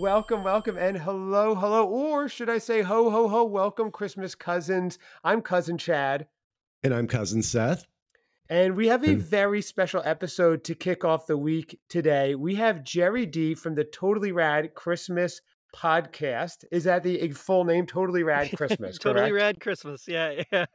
welcome, welcome, and hello, hello, or should I say ho, ho, ho, welcome, Christmas cousins. I'm cousin Chad. And I'm cousin Seth. And we have a very special episode to kick off the week today. We have Gerry D from the Totally Rad Christmas podcast. Is that the full name? Totally Rad Christmas. totally Rad Christmas. Yeah, yeah.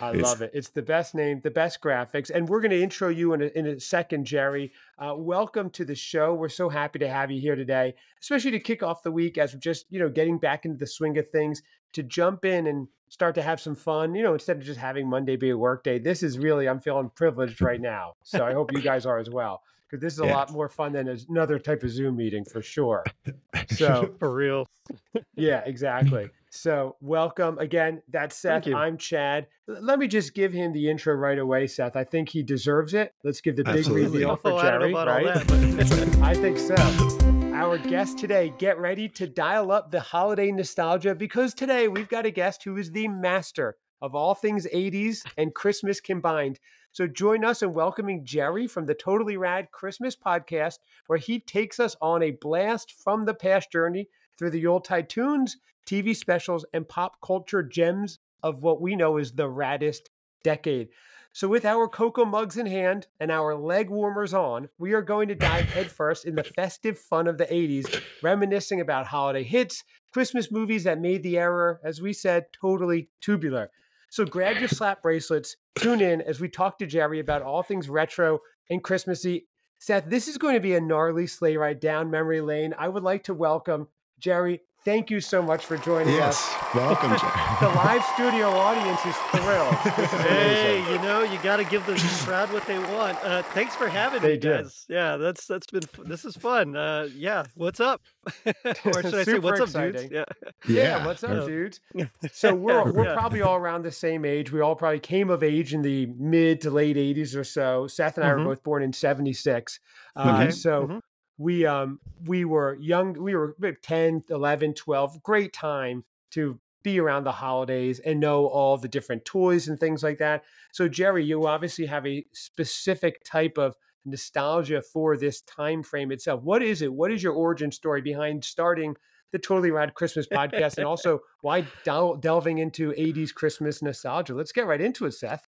I it's... love it. It's the best name, the best graphics, and we're going to intro you in a, in a second, Gerry. Uh, welcome to the show. We're so happy to have you here today, especially to kick off the week as we're just you know getting back into the swing of things to jump in and start to have some fun. You know, instead of just having Monday be a work day. This is really I'm feeling privileged right now. So I hope you guys are as well because this is a yeah. lot more fun than another type of Zoom meeting for sure. So for real. yeah, exactly. So welcome again. That's Seth. I'm Chad. Let me just give him the intro right away, Seth. I think he deserves it. Let's give the big Absolutely. reveal for oh, Gerry, right? That, I think so. Our guest today, get ready to dial up the holiday nostalgia because today we've got a guest who is the master of all things 80s and Christmas combined. So join us in welcoming Gerry from the Totally Rad Christmas podcast, where he takes us on a blast from the past journey through the old tunes, TV specials, and pop culture gems of what we know is the raddest decade. So, with our cocoa mugs in hand and our leg warmers on, we are going to dive headfirst in the festive fun of the 80s, reminiscing about holiday hits, Christmas movies that made the era, as we said, totally tubular. So grab your slap bracelets, tune in as we talk to Gerry about all things retro and Christmassy. Seth, this is going to be a gnarly sleigh ride down memory lane. I would like to welcome Gerry Thank you so much for joining yes, us. Yes, welcome. the live studio audience is thrilled. Is hey, you know, you got to give the crowd what they want. Uh, thanks for having they me, guys. Yeah, that's that's been this is fun. Uh, yeah, what's up? or should I say, what's exciting. up, dudes? Yeah. yeah, yeah, what's up, yeah. dudes? So we're we're yeah. probably all around the same age. We all probably came of age in the mid to late '80s or so. Seth and I mm-hmm. were both born in '76. Uh, okay. So. Mm-hmm we um we were young we were 10 11 12 great time to be around the holidays and know all the different toys and things like that. So gerry you obviously have a specific type of nostalgia for this time frame itself. What is it? What is your origin story behind starting the totally rad christmas podcast and also why del- delving into 80s christmas nostalgia? Let's get right into it seth.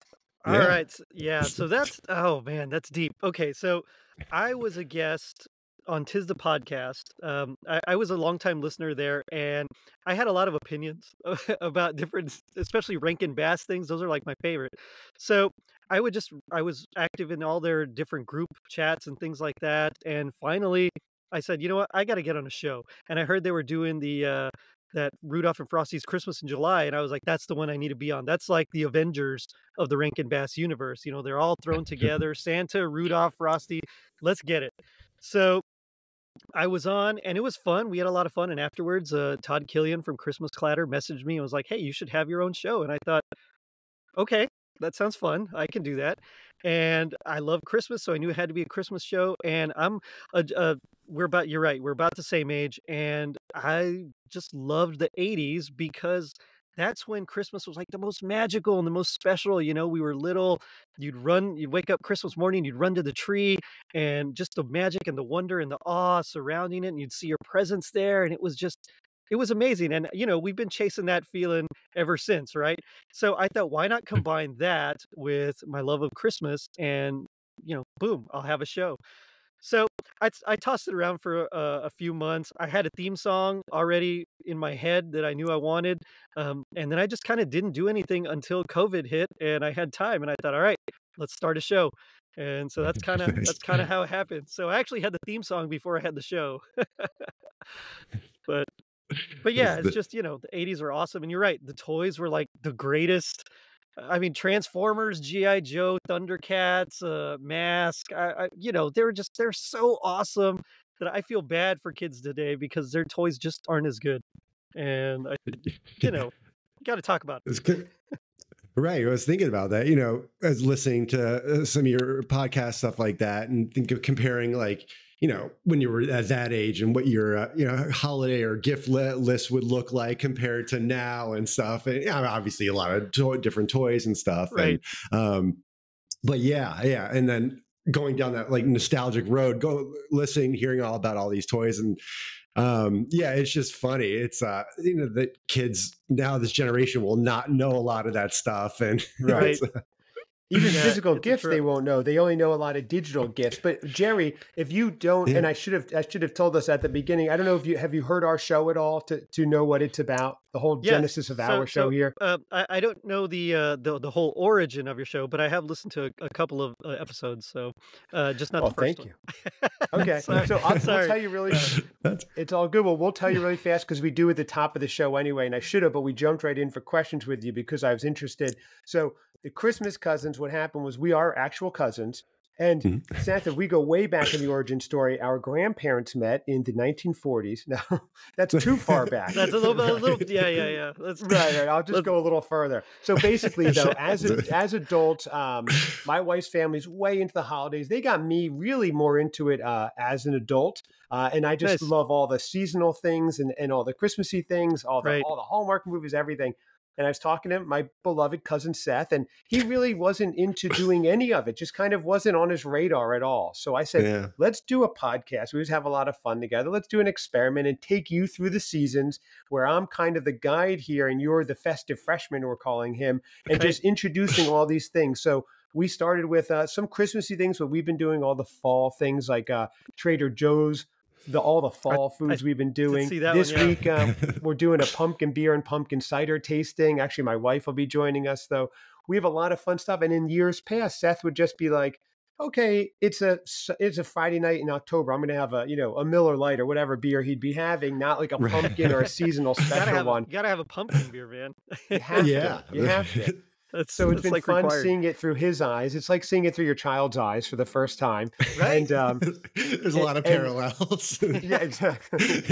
All yeah. right, yeah so that's oh man that's deep. Okay so i was a guest on Tis the Podcast. Um, I, I, was a longtime listener there, and I had a lot of opinions about different, especially Rankin Bass things. Those are like my favorite. So I would just, I was active in all their different group chats and things like that. And finally, I said, you know what, I got to get on a show. And I heard they were doing the, uh, that Rudolph and Frosty's Christmas in July, and I was like, that's the one I need to be on. That's like the Avengers of the Rankin Bass universe. You know, they're all thrown together Santa, Rudolph, Frosty. Let's get it. So I was on and it was fun. We had a lot of fun. And afterwards, uh, Todd Killian from Christmas Clatter messaged me and was like, Hey, you should have your own show. And I thought, okay, that sounds fun. I can do that. And I love Christmas. So I knew it had to be a Christmas show. And I'm a, a we're about, you're right. We're about the same age. And I just loved the 80s because that's when Christmas was like the most magical and the most special. You know, we were little, you'd run, you'd wake up Christmas morning, you'd run to the tree, and just the magic and the wonder and the awe surrounding it, and you'd see your presents there. And it was just, it was amazing. And, you know, we've been chasing that feeling ever since, right? So I thought, why not mm. combine that with my love of Christmas and, you know, boom, I'll have a show. So I, I tossed it around for a, a, few months. I had a theme song already in my head that I knew I wanted. Um, and then I just kind of didn't do anything until COVID hit and I had time. And I thought, all right, let's start a show. And so that's kind of that's kind of how it happened. So I actually had the theme song before I had the show. but but yeah, it's just you know the '80s were awesome, and you're right. The toys were like the greatest I mean, Transformers, GI Joe, Thundercats, uh, Mask. I, I, you know, they're just they're so awesome that I feel bad for kids today because their toys just aren't as good. And I, you know, got to talk about it. Right. I was thinking about that, you know, as listening to uh, some of your podcast stuff like that and think of comparing like you know, when you were at that age and what your, uh, you know, holiday or gift list would look like compared to now and stuff. And you know, obviously a lot of to- different toys and stuff. Right. And, um, but yeah, yeah. And then going down that like nostalgic road, go listening, hearing all about all these toys and, um, yeah, it's just funny. It's uh, you know, the kids now, this generation will not know a lot of that stuff, and right. Even yeah, physical gifts they won't know. They only know a lot of digital gifts. But Gerry, if you don't, yeah. and I should have, I should have told us at the beginning. I don't know if you have you heard our show at all to to know what it's about. The whole yes. genesis of so, our show so, here. Uh, I, I don't know the, uh, the the whole origin of your show, but I have listened to a, a couple of uh, episodes. So uh, just not oh, the first. Thank one. you. okay, so I'll, I'll, tell you really. it's all good. Well, we'll tell you really fast because we do at the top of the show anyway, and I should have, but we jumped right in for questions with you because I was interested. So the Christmas cousins, what happened was we are actual cousins. And mm-hmm. Seth, if we go way back in the origin story, our grandparents met in the 1940s. Now, that's too far back. that's a little bit, a little, yeah, yeah, yeah. That's, right, right. I'll just go a little further. So basically, though, as a, as adults, um, my wife's family's way into the holidays. They got me really more into it uh, as an adult, uh, and I just nice. love all the seasonal things and, and all the Christmassy things, all the right. all the Hallmark movies, everything and I was talking to my beloved cousin Seth, and he really wasn't into doing any of it, just kind of wasn't on his radar at all. So I said, yeah. let's do a podcast. We just have a lot of fun together. Let's do an experiment and take you through the seasons where I'm kind of the guide here and you're the festive freshman, we're calling him, and just introducing all these things. So we started with uh, some Christmassy things, but we've been doing all the fall things like uh, Trader Joe's the all the fall foods I, we've been doing. This one, yeah. week, um, we're doing a pumpkin beer and pumpkin cider tasting. Actually, my wife will be joining us, though. We have a lot of fun stuff. And in years past, Seth would just be like, "Okay, it's a it's a Friday night in October. I'm going to have a you know a Miller Lite or whatever beer he'd be having, not like a pumpkin or a seasonal special gotta have, one. You got to have a pumpkin beer, man. you have yeah. to. You have to. That's, so it's been like fun required. seeing it through his eyes. It's like seeing it through your child's eyes for the first time. Right. And um, there's a lot of parallels. yeah, exactly.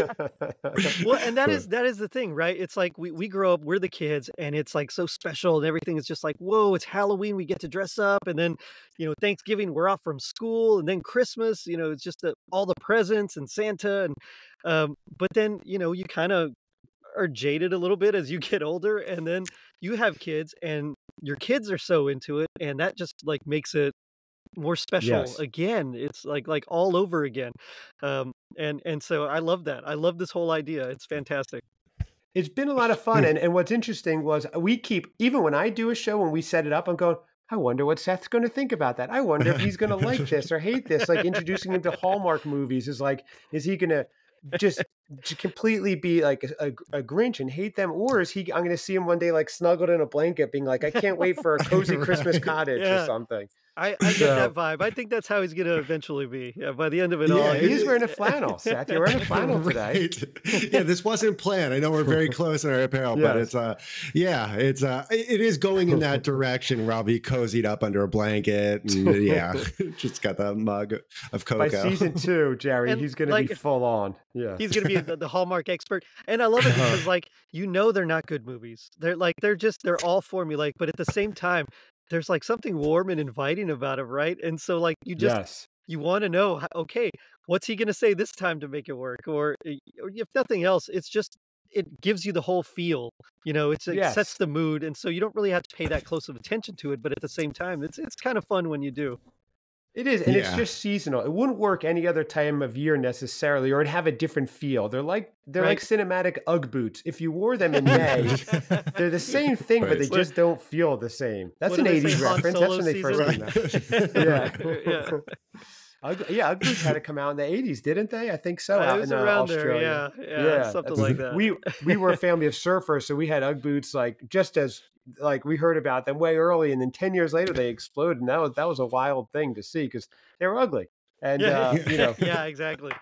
well, and that is that is the thing, right? It's like we, we grow up, we're the kids, and it's like so special, and everything is just like, whoa, it's Halloween, we get to dress up, and then you know Thanksgiving, we're off from school, and then Christmas, you know, it's just the, all the presents and Santa, and um, but then you know you kind of are jaded a little bit as you get older and then you have kids and your kids are so into it and that just like makes it more special yes. again it's like like all over again um and and so i love that i love this whole idea it's fantastic it's been a lot of fun and and what's interesting was we keep even when i do a show when we set it up i'm going I wonder what Seth's going to think about that. I wonder if he's going to like this or hate this. Like introducing him to Hallmark movies is like, is he going to just completely be like a, a, Grinch and hate them, or is he? I'm going to see him one day like snuggled in a blanket, being like, "I can't wait for a cozy right. Christmas cottage yeah. or something." I, I get that vibe. I think that's how he's going to eventually be. Yeah, by the end of it yeah, all, he's wearing a flannel. Seth, you're wearing a flannel today. Right. Yeah, this wasn't planned. I know we're very close in our apparel, yes. but it's uh, yeah, it's uh, it is going in that direction. Where cozied up under a blanket, and yeah, just got the mug of cocoa. By season two, Gerry, and he's going like, to be full on. Yeah, he's going to be the, the, Hallmark expert, and I love it because like you know they're not good movies. They're like they're just they're all formulaic, but at the same time there's like something warm and inviting about it, right? And so like you just yes. you want to know, okay, what's he going to say this time to make it work? Or, eh, or if nothing else, it's just it gives you the whole feel. You know, it's, it yes. sets the mood, and so you don't really have to pay that close of attention to it. But at the same time, it's it's kind of fun when you do. It is, and yeah. it's just seasonal. It wouldn't work any other time of year necessarily, or it'd have a different feel. They're like they're right. like cinematic UGG boots. If you wore them in May, they're the same thing, right. but they just don't feel the same. That's what an '80s reference. That's when they first came out. yeah, yeah. Ugg, yeah, UGG boots had to come out in the '80s, didn't they? I think so. Uh, was in, uh, around Australia. there, yeah, yeah, yeah something like that. We we were a family of surfers, so we had UGG boots like just as like we heard about them way early, and then ten years later they exploded, and that was that was a wild thing to see because they were ugly, and yeah, uh, you know, yeah, exactly.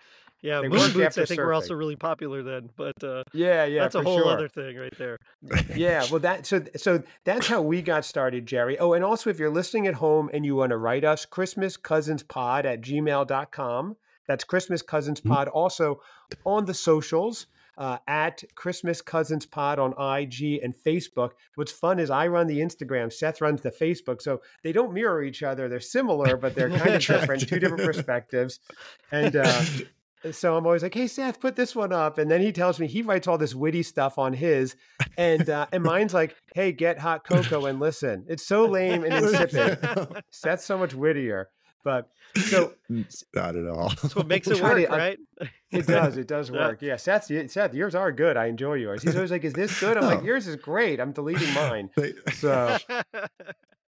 Yeah, moon boots I think surfing. were also really popular then, but uh, yeah, yeah, that's a whole sure. other thing right there. yeah, well, that so so that's how we got started, Gerry. Oh, and also if you're listening at home and you want to write us, Christmas Cousins Pod at gmail.com. That's Christmas Cousins. Pod. Mm-hmm. Also on the socials uh, at Christmas Cousins Pod on IG and Facebook. What's fun is I run the Instagram, Seth runs the Facebook. So they don't mirror each other. They're similar, but they're kind of different, two different perspectives. And uh, so I'm always like, "Hey Seth, put this one up," and then he tells me he writes all this witty stuff on his, and uh, and mine's like, "Hey, get hot cocoa and listen." It's so lame and insipid. Seth's so much wittier. But so not at all. That's what makes it work, to, right? it does. It does work. Yeah. yeah. Seth, Seth, yours are good. I enjoy yours. He's always like, "Is this good?" I'm oh. like, "Yours is great." I'm deleting mine. So.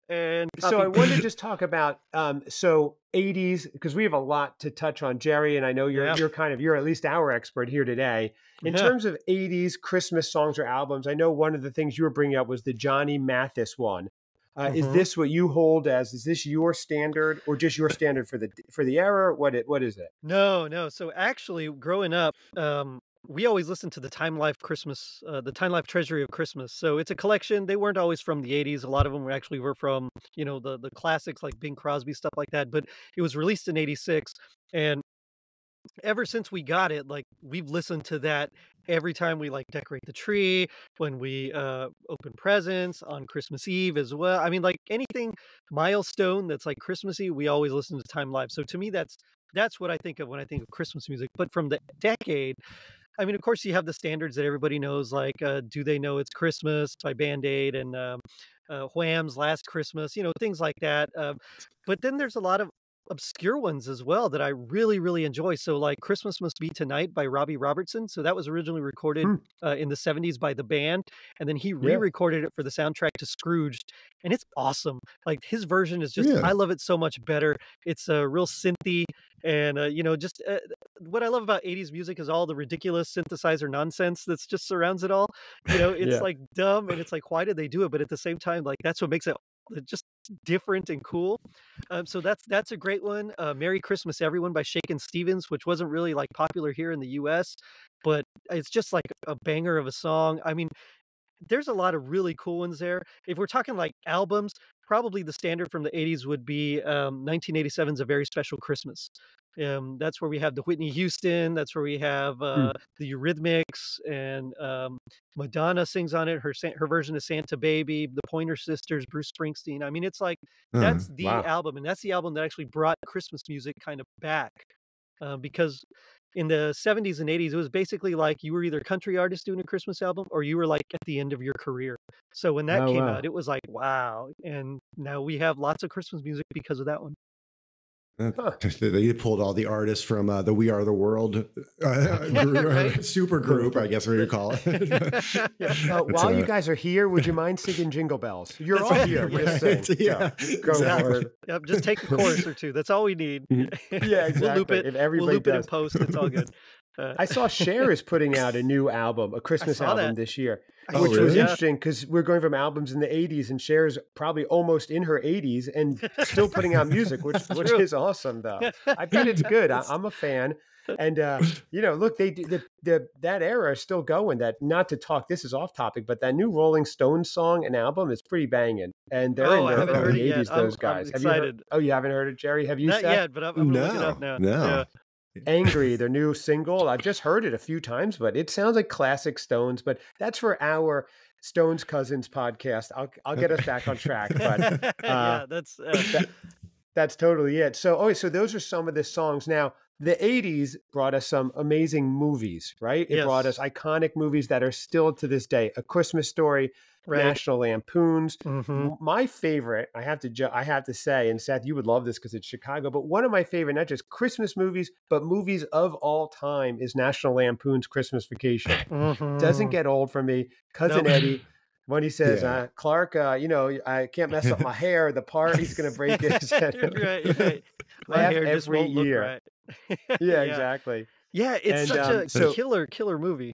And so I wanted to just talk about um, so 80s because we have a lot to touch on, Gerry, and I know you're yeah. you're kind of you're at least our expert here today in yeah. terms of 80s Christmas songs or albums. I know one of the things you were bringing up was the Johnny Mathis one. Uh, mm-hmm. Is this what you hold as? Is this your standard, or just your standard for the for the era? What it what is it? No, no. So actually, growing up, um, we always listen to the Time Life Christmas, uh, the Time Life Treasury of Christmas. So it's a collection. They weren't always from the '80s. A lot of them were actually were from you know the the classics like Bing Crosby stuff like that. But it was released in '86, and ever since we got it, like we've listened to that every time we like decorate the tree, when we uh open presents on Christmas Eve as well. I mean, like anything milestone that's like Christmassy, we always listen to Time Life. So to me, that's that's what I think of when I think of Christmas music. But from the decade, I mean, of course, you have the standards that everybody knows, like uh, "Do They Know It's Christmas" by Band Aid and um, uh, Wham's "Last Christmas," you know, things like that. Uh, but then there's a lot of obscure ones as well that I really, really enjoy. So, like Christmas Must Be Tonight by Robbie Robertson. So, that was originally recorded hmm. uh, in the 70s by the band. And then he re recorded yeah. it for the soundtrack to Scrooged. And it's awesome. Like his version is just, yeah. I love it so much better. It's a uh, real synthy. And, uh, you know, just uh, what I love about 80s music is all the ridiculous synthesizer nonsense that's just surrounds it all. You know, it's yeah. like dumb and it's like, why did they do it? But at the same time, like that's what makes it just different and cool. Um, so that's that's a great one. Uh, "Merry Christmas, Everyone" by Shakin' Stevens, which wasn't really like popular here in the U.S., but it's just like a banger of a song. I mean, there's a lot of really cool ones there. If we're talking like albums, probably the standard from the 80s would be um, 1987's A Very Special Christmas. Um, that's where we have the Whitney Houston. That's where we have hmm. uh, mm. the Eurythmics and um, Madonna sings on it. Her her version of Santa Baby, the Pointer Sisters, Bruce Springsteen. I mean, it's like uh, that's the wow. album, and that's the album that actually brought Christmas music kind of back uh, because in the 70s and 80s it was basically like you were either a country artist doing a christmas album or you were like at the end of your career so when that oh, came wow. out it was like wow and now we have lots of christmas music because of that one Huh. They pulled all the artists from uh, the We Are the World uh, group, right? super group, I guess what you call it. yeah. uh, while you guys are here, would you mind singing Jingle Bells? You're all here. yeah, yeah. Go exactly. Yep, just take a chorus or two. That's all we need. Mm-hmm. yeah, exactly. We'll loop it. If everybody we'll loop does. it in post. It's all good. I saw Cher is putting out a new album, a Christmas album that. this year, oh, which really? was interesting because we're going from albums in the '80s, and Cher's probably almost in her 80s and still putting out music, which which is awesome, though. I bet it's good. I, am a fan, and uh, you know, look, they the, the that era is still going. That not to talk, this is off topic, but that new Rolling Stones song and album is pretty banging, and they're oh, in their early 80s. Those I'm, guys, I'm have you heard? Oh, you haven't heard it, Gerry? Have you? Not yet, but I'm, I'm no, looking up now. No. Angry, their new single. I've just heard it a few times, but it sounds like classic Stones. But that's for our Stones Cousins podcast. I'll I'll get us back on track. But uh, yeah, that's uh... that, that's totally it. So oh, so those are some of the songs. Now the 80s brought us some amazing movies, right? It yes. brought us iconic movies that are still to this day. A Christmas Story, right. National Lampoons. Mm-hmm. My favorite, I have to ju- I have to say, and Seth, you would love this because it's Chicago, but one of my favorite, not just Christmas movies, but movies of all time is National Lampoon's Christmas Vacation. Mm-hmm. Doesn't get old for me. Cousin nope. Eddie. When he says, yeah. uh, Clark, uh, you know, I can't mess up my hair. The party's going to break his head. right, right. My hair just won't year. look right. yeah, yeah, exactly. Yeah, it's and, such um, a so, killer, killer movie.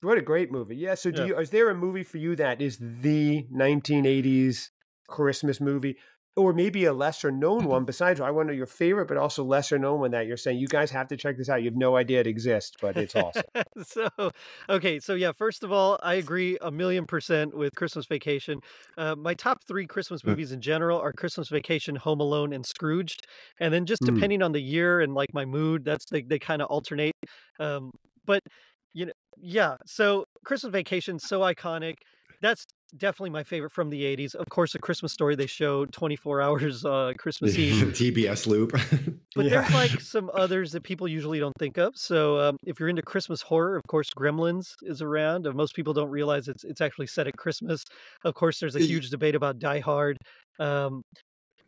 What a great movie. Yeah. So do yeah. you is there a movie for you that is the 1980s Christmas movie? Or maybe a lesser known one besides I wonder your favorite, but also lesser known one that you're saying you guys have to check this out. You have no idea it exists, but it's awesome. so okay, so yeah, first of all, I agree a million percent with Christmas Vacation. Uh, my top three Christmas movies in general are Christmas Vacation, Home Alone, and Scrooged. And then just mm. depending mm. on the year and like my mood, that's they, they kind of alternate. Um, but you know, yeah. So Christmas Vacation, so iconic. That's definitely my favorite from the 80s. Of course, A Christmas Story, they showed 24 hours uh, Christmas Eve. TBS loop. but yeah. there's like some others that people usually don't think of. So um, if you're into Christmas horror, of course, Gremlins is around. Uh, most people don't realize it's, it's actually set at Christmas. Of course, there's a huge debate about Die Hard. Um,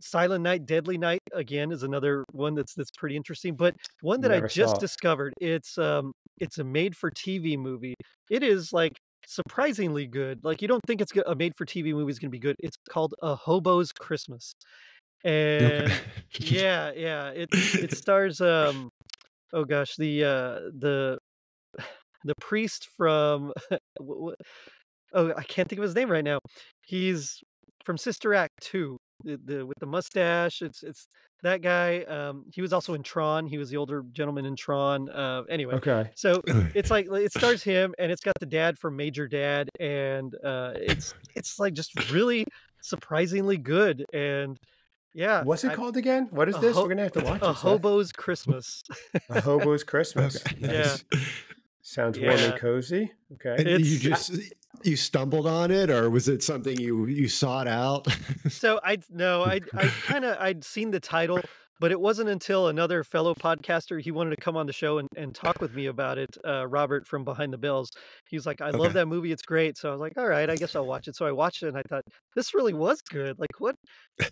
Silent Night, Deadly Night again is another one that's that's pretty interesting. But one that Never I just discovered, it's um it's a made for TV movie. It is like surprisingly good. Like you don't think it's a made for TV movie is going to be good. It's called A Hobo's Christmas. And yeah, yeah, it it stars um oh gosh, the uh the the priest from oh I can't think of his name right now. He's from Sister Act 2 the, the with the mustache. It's it's that guy. Um, he was also in Tron. He was the older gentleman in Tron. Uh, anyway, okay. So it's like it stars him, and it's got the dad from Major Dad, and uh, it's it's like just really surprisingly good. And yeah, what's it I, called again? What is this? Ho- We're gonna have to watch a hobo's Christmas. a hobo's Christmas. Okay. Yeah. Sounds yeah. warm and cozy. Okay. And it's, you just you stumbled on it or was it something you you sought out? so I no, I I kind of I'd seen the title but it wasn't until another fellow podcaster he wanted to come on the show and, and talk with me about it uh, robert from behind the bells He's like i okay. love that movie it's great. So i was like all right i guess i'll watch it. So i watched it and i thought this really was good. Like what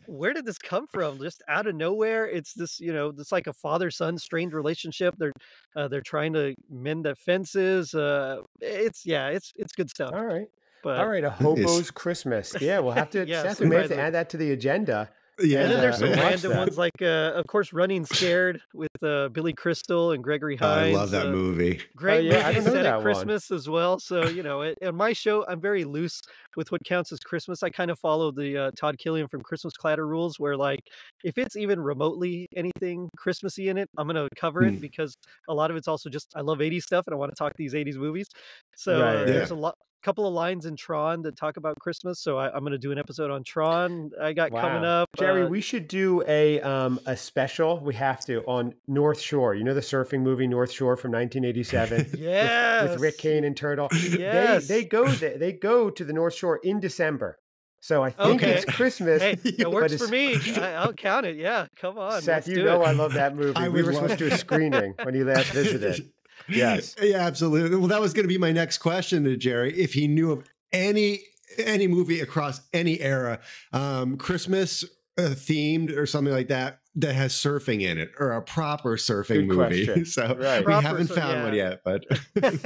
where did this come from? Just out of nowhere? It's this you know it's like a father son strained relationship. They're uh, they're trying to mend the fences uh, it's yeah it's it's good stuff. All right. But, all right, a hobo's Christmas. Yeah, we'll have to. yeah, Seth, we may have to add that to the agenda. Yeah, and then there's some random ones like, uh, of course, Running Scared with uh, Billy Crystal and Gregory Hines. Oh, I love that uh, movie. Great oh, yeah, movie set at Christmas one. as well. So you know, it, on my show, I'm very loose with what counts as Christmas. I kind of follow the uh, Todd Killian from Christmas Clatter rules, where like if it's even remotely anything Christmassy in it, I'm gonna cover it mm. because a lot of it's also just I love 80s stuff and I want to talk these 80s movies. So right, uh, yeah. there's a lot couple of lines in Tron that talk about Christmas. So I, am going to do an episode on Tron. I got wow. coming up. Gerry, uh, we should do a um a special. We have to on North Shore. You know the surfing movie North Shore from 1987. yes, with, with, Rick Kane and Turtle. Yes, they, they go there. They go to the North Shore in December. So I think okay. it's Christmas. Hey, it works for me. I, will count it. Yeah, come on. Seth, you know it. I love that movie. we were supposed to do a screening when you last visited. Yes. yeah, absolutely. Well, that was going to be my next question to Gerry. If he knew of any any movie across any era, um, Christmas uh, themed or something like that that has surfing in it or a proper surfing Good movie. Question. So right. we proper, haven't found yeah. one yet, but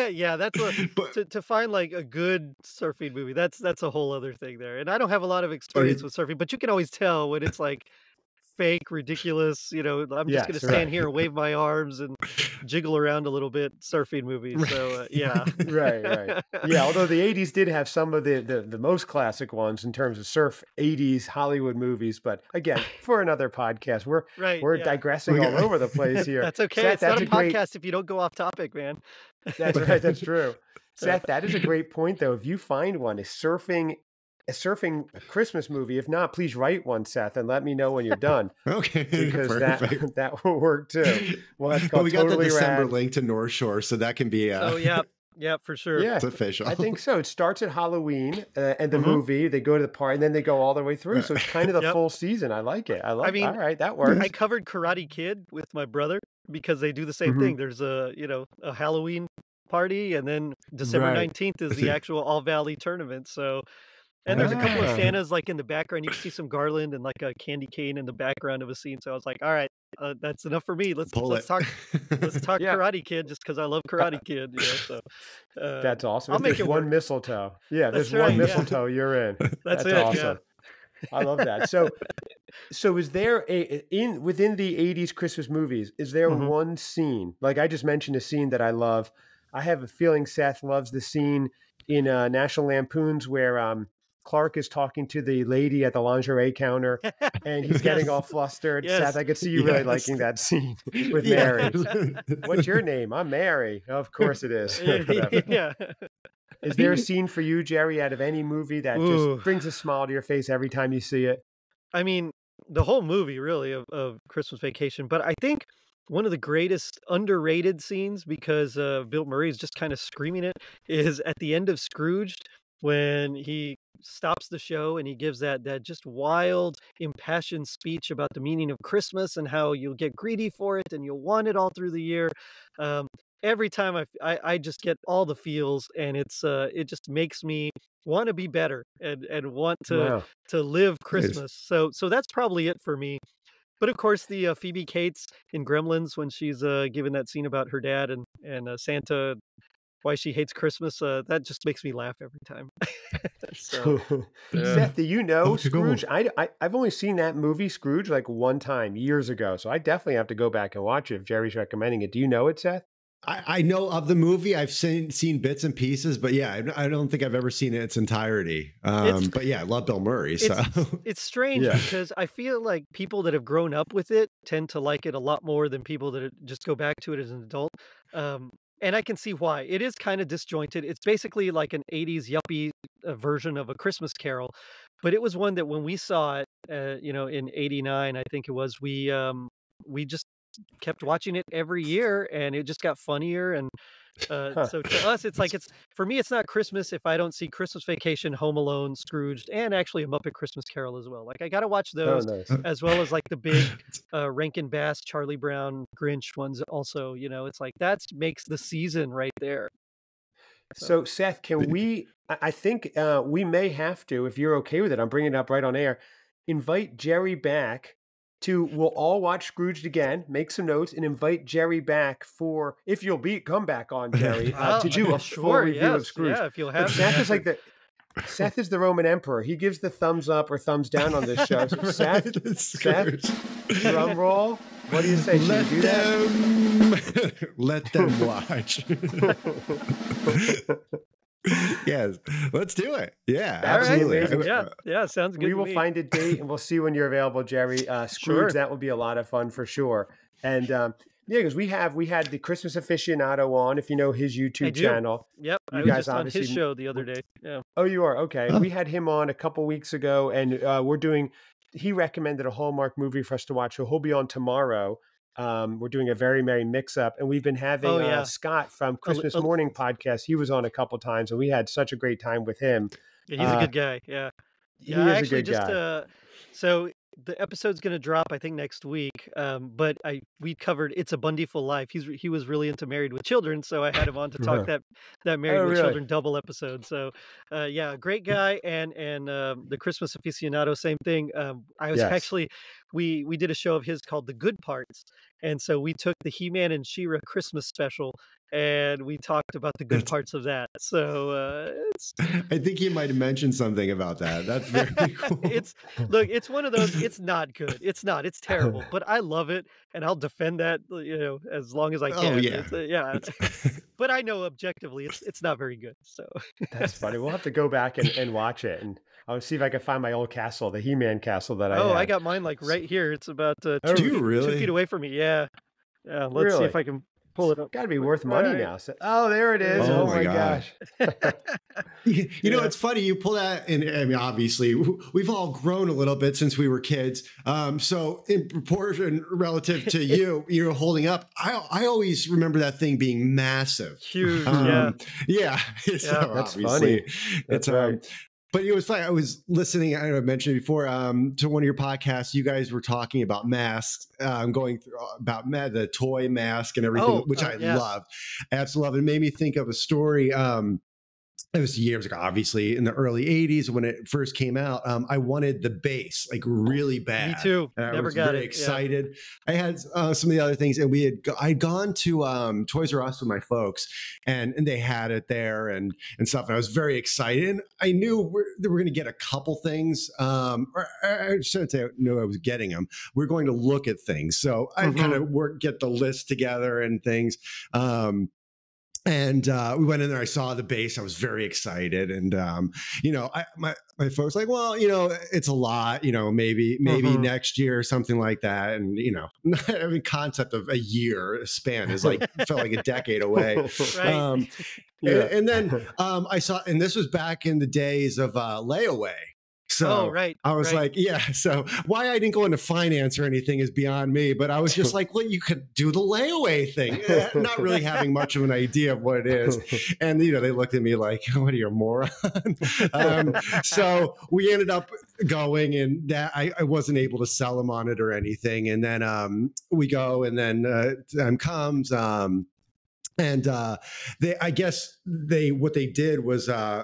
yeah, that's what but, to, to find like a good surfing movie. That's that's a whole other thing there. And I don't have a lot of experience with surfing, but you can always tell when it's like fake, ridiculous. You know, I'm just going to stand right. here and wave my arms and jiggle around a little bit. Surfing movie. So uh, yeah, right, right. Yeah, although the '80s did have some of the, the the most classic ones in terms of surf '80s Hollywood movies, but again, for another podcast, we're right, we're yeah. digressing all over the place here. that's okay. Seth, it's that's not a, a podcast if you don't go off topic, man. That's right. That's true. Seth, that is a great point, though. If you find one, is surfing a surfing Christmas movie. If not, please write one, Seth, and let me know when you're done. okay, because that that will work too. Well, that's well we got the December rad. link to North Shore, so that can be. Uh... Oh yeah, yeah, for sure. Yeah, it's official. I think so. It starts at Halloween uh, and the mm-hmm. movie. They go to the park, and then they go all the way through. So it's kind of the yep. full season. I like it. I like. I mean, all right, that works. I covered Karate Kid with my brother because they do the same mm-hmm. thing. There's a you know a Halloween party, and then December nineteenth right. is the actual All Valley tournament. So and there's a couple of ah. Santas like in the background. You can see some garland and like a candy cane in the background of a scene. So I was like, all right, uh, that's enough for me. Let's Pull let's it. talk let's talk yeah. Karate Kid just because I love Karate Kid. You know, so uh, that's awesome. I'll make it one work. mistletoe. Yeah, that's there's right, one mistletoe. Yeah. You're in. That's, that's it, awesome. I love that. So, so is there a in within the '80s Christmas movies? Is there mm-hmm. one scene like I just mentioned a scene that I love? I have a feeling Seth loves the scene in uh, National Lampoons where um, Clark is talking to the lady at the lingerie counter and he's yes. getting all flustered. Yes. Seth, I could see you really liking that scene with Mary. What's your name? I'm Mary. Of course it is. yeah. Is there a scene for you, Gerry, out of any movie that Ooh. just brings a smile to your face every time you see it? I mean, the whole movie really of, of Christmas Vacation, but I think one of the greatest underrated scenes because uh, Bill Murray is just kind of screaming it is at the end of Scrooged when he stops the show and he gives that that just wild impassioned speech about the meaning of christmas and how you'll get greedy for it and you'll want it all through the year um, every time I, I, I just get all the feels, and it's uh, it just makes me want to be better and and want to wow. to live Christmas. So so that's probably it for me. But of course, the uh, Phoebe Cates in Gremlins when she's uh, given that scene about her dad and and uh, Santa why she hates Christmas. Uh, that just makes me laugh every time. so, yeah. Seth, do you know oh, Scrooge? I, I have only seen that movie Scrooge like one time years ago, so I definitely have to go back and watch it if Gerry's recommending it. Do you know it, Seth? I, I know of the movie. I've seen seen bits and pieces, but yeah, I, I don't think I've ever seen it in its entirety. Um, but yeah, I love Bill Murray. So it's, it's strange yeah. because I feel like people that have grown up with it tend to like it a lot more than people that just go back to it as an adult. Um, and I can see why. It is kind of disjointed. It's basically like an 80s yuppie uh, version of a Christmas Carol, but it was one that when we saw it, uh, you know, in 89, I think it was, we um we just kept watching it every year and it just got funnier and uh, huh. So to us, it's like it's for me. It's not Christmas if I don't see Christmas Vacation, Home Alone, Scrooged, and actually a Muppet Christmas Carol as well. Like I got to watch oh, those oh, nice. as well as like the big uh, Rankin Bass, Charlie Brown, Grinch ones. Also, you know, it's like that makes the season right there. So, so Seth, can we? I think uh, we may have to, if you're okay with it. I'm bringing it up right on air. Invite Gerry back to we'll all watch Scrooged again, make some notes, and invite Gerry back for if you'll be come back on Gerry uh, to do a sure, full review yes, of Scrooge. Yeah, if you'll have. Seth is like the Seth is the Roman emperor. He gives the thumbs up or thumbs down on this show. So Seth, Seth, drum roll. What do you say? Should let you them, let them watch yes, let's do it. Yeah, absolutely. Right. Yeah, yeah, sounds good. We will me. find a date and we'll see when you're available, Gerry. Uh, Scrooge, sure. that will be a lot of fun for sure. And um, yeah, because we have we had the Christmas aficionado on. If you know his YouTube channel, yep, you I was just on his show the other day. Yeah. Oh, you are okay. Huh. We had him on a couple weeks ago, and uh, we're doing. He recommended a Hallmark movie for us to watch, so he'll be on tomorrow. Um, we're doing a very merry mix up, and we've been having oh, yeah. uh, Scott from Christmas Morning podcast. He was on a couple times, and we had such a great time with him. Yeah, he's uh, a good guy. Yeah, yeah. I actually just uh, so the episode's going to drop, I think, next week. Um, but I we covered "It's a Bundyful Life." He's he was really into Married with Children, so I had him on to talk that that Married oh, with really? Children double episode. So, uh, yeah, great guy, and and um, the Christmas aficionado, same thing. Um, I was yes. actually we we did a show of his called The Good Parts, and so we took the He Man and She-Ra Christmas special and we talked about the good parts of that. So uh, I think you might have mentioned something about that. That's very cool. it's look, it's one of those. It's not good. It's not. It's terrible. But I love it, and I'll defend that. You know, as long as I oh, can. Oh yeah, uh, yeah. but I know objectively, it's it's not very good. So that's funny. We'll have to go back and, and watch it, and I'll see if I can find my old castle, the He-Man castle that I. Oh, had. I got mine like right here. It's about uh, two, oh, really? two feet away from me. Yeah. Yeah, let's really? see if I can pull it up. Got to be worth money right. now. So, oh, there it is. Oh, oh my gosh. gosh. you, you know, it's funny. You pull that, and I mean, obviously, we've all grown a little bit since we were kids. Um, so, in proportion relative to you, you're holding up. I I always remember that thing being massive, huge. Um, yeah, yeah. So that's funny. That's um, right. But it was funny. I was listening. I, I mentioned before um, to one of your podcasts. You guys were talking about masks, um, going through uh, about the toy mask and everything, oh, which uh, I yeah. love. Absolutely love. It made me think of a story. Um, it was years ago, obviously in the early 80s when it first came out. Um, I wanted the base like really bad. Me too. And I Never was got very it. excited. Yeah. I had uh, some of the other things, and we had I'd gone to um, Toys R Us with my folks, and and they had it there and and stuff. And I was very excited. And I knew we're, that we're going to get a couple things. Um, or I shouldn't say I knew I was getting them. We're going to look at things. So I mm-hmm. kind of work get the list together and things. Um, and uh, we went in there. I saw the base. I was very excited, and um, you know, I, my my folks like, well, you know, it's a lot. You know, maybe maybe mm-hmm. next year or something like that. And you know, I mean, concept of a year span is like felt like a decade away. right. Um, yeah. and, and, then um, I saw, and this was back in the days of uh, layaway. So oh, right. I was right. like, yeah. So why I didn't go into finance or anything is beyond me. But I was just like, well, you could do the layaway thing, eh, not really having much of an idea of what it is. And you know, they looked at me like, "What are you, a moron?" um, so we ended up going, and that I, I, wasn't able to sell them on it or anything. And then um, we go, and then uh, time comes. Um, and uh they i guess they what they did was uh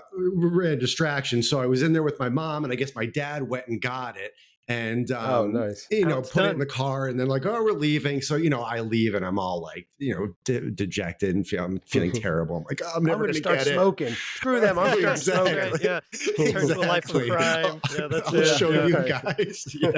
a distraction so i was in there with my mom and i guess my dad went and got it and oh, um, oh, nice. you know, put it in the car, and then like, oh, we're leaving. So you know, I leave, and I'm all like, you know, de- dejected and feel, I'm feeling terrible. I'm like, oh, I'm never going to start smoking. It. Screw them. I'm starting exactly. smoking. Yeah, exactly. turn to a life of crime. Yeah, that's I'll it. show yeah. you guys. Yeah.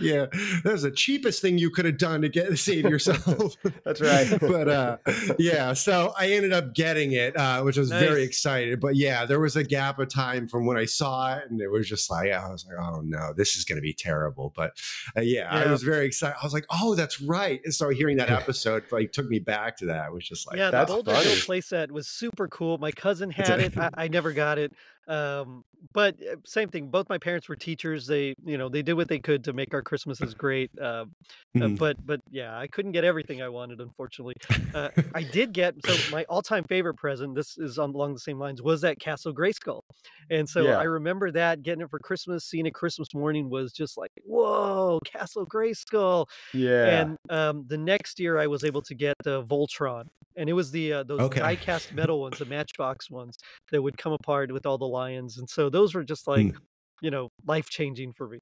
yeah, that was the cheapest thing you could have done to get save yourself. that's right. but uh, yeah, so I ended up getting it, uh, which I was nice. very excited. But yeah, there was a gap of time from when I saw it, and it was just like, I was like, oh no, this is going to be terrible. But uh, yeah, yeah, I was very excited. I was like, oh, that's right. And so hearing that episode like took me back to that. It was just like, yeah, that's the Bill playset was super cool. My cousin had it. I, I never got it. Um, but uh, same thing. Both my parents were teachers. They, you know, they did what they could to make our Christmases great. Uh, uh, but, but yeah, I couldn't get everything I wanted, unfortunately. Uh, I did get so my all-time favorite present. This is along the same lines. Was that Castle Grayskull, and so yeah. I remember that getting it for Christmas. Seeing it Christmas morning was just like, whoa, Castle Grayskull. Yeah. And um, the next year, I was able to get the Voltron, and it was the uh, those okay. die-cast metal ones, the Matchbox ones that would come apart with all the lions, and so those were just like. Mm. You know, life changing for me.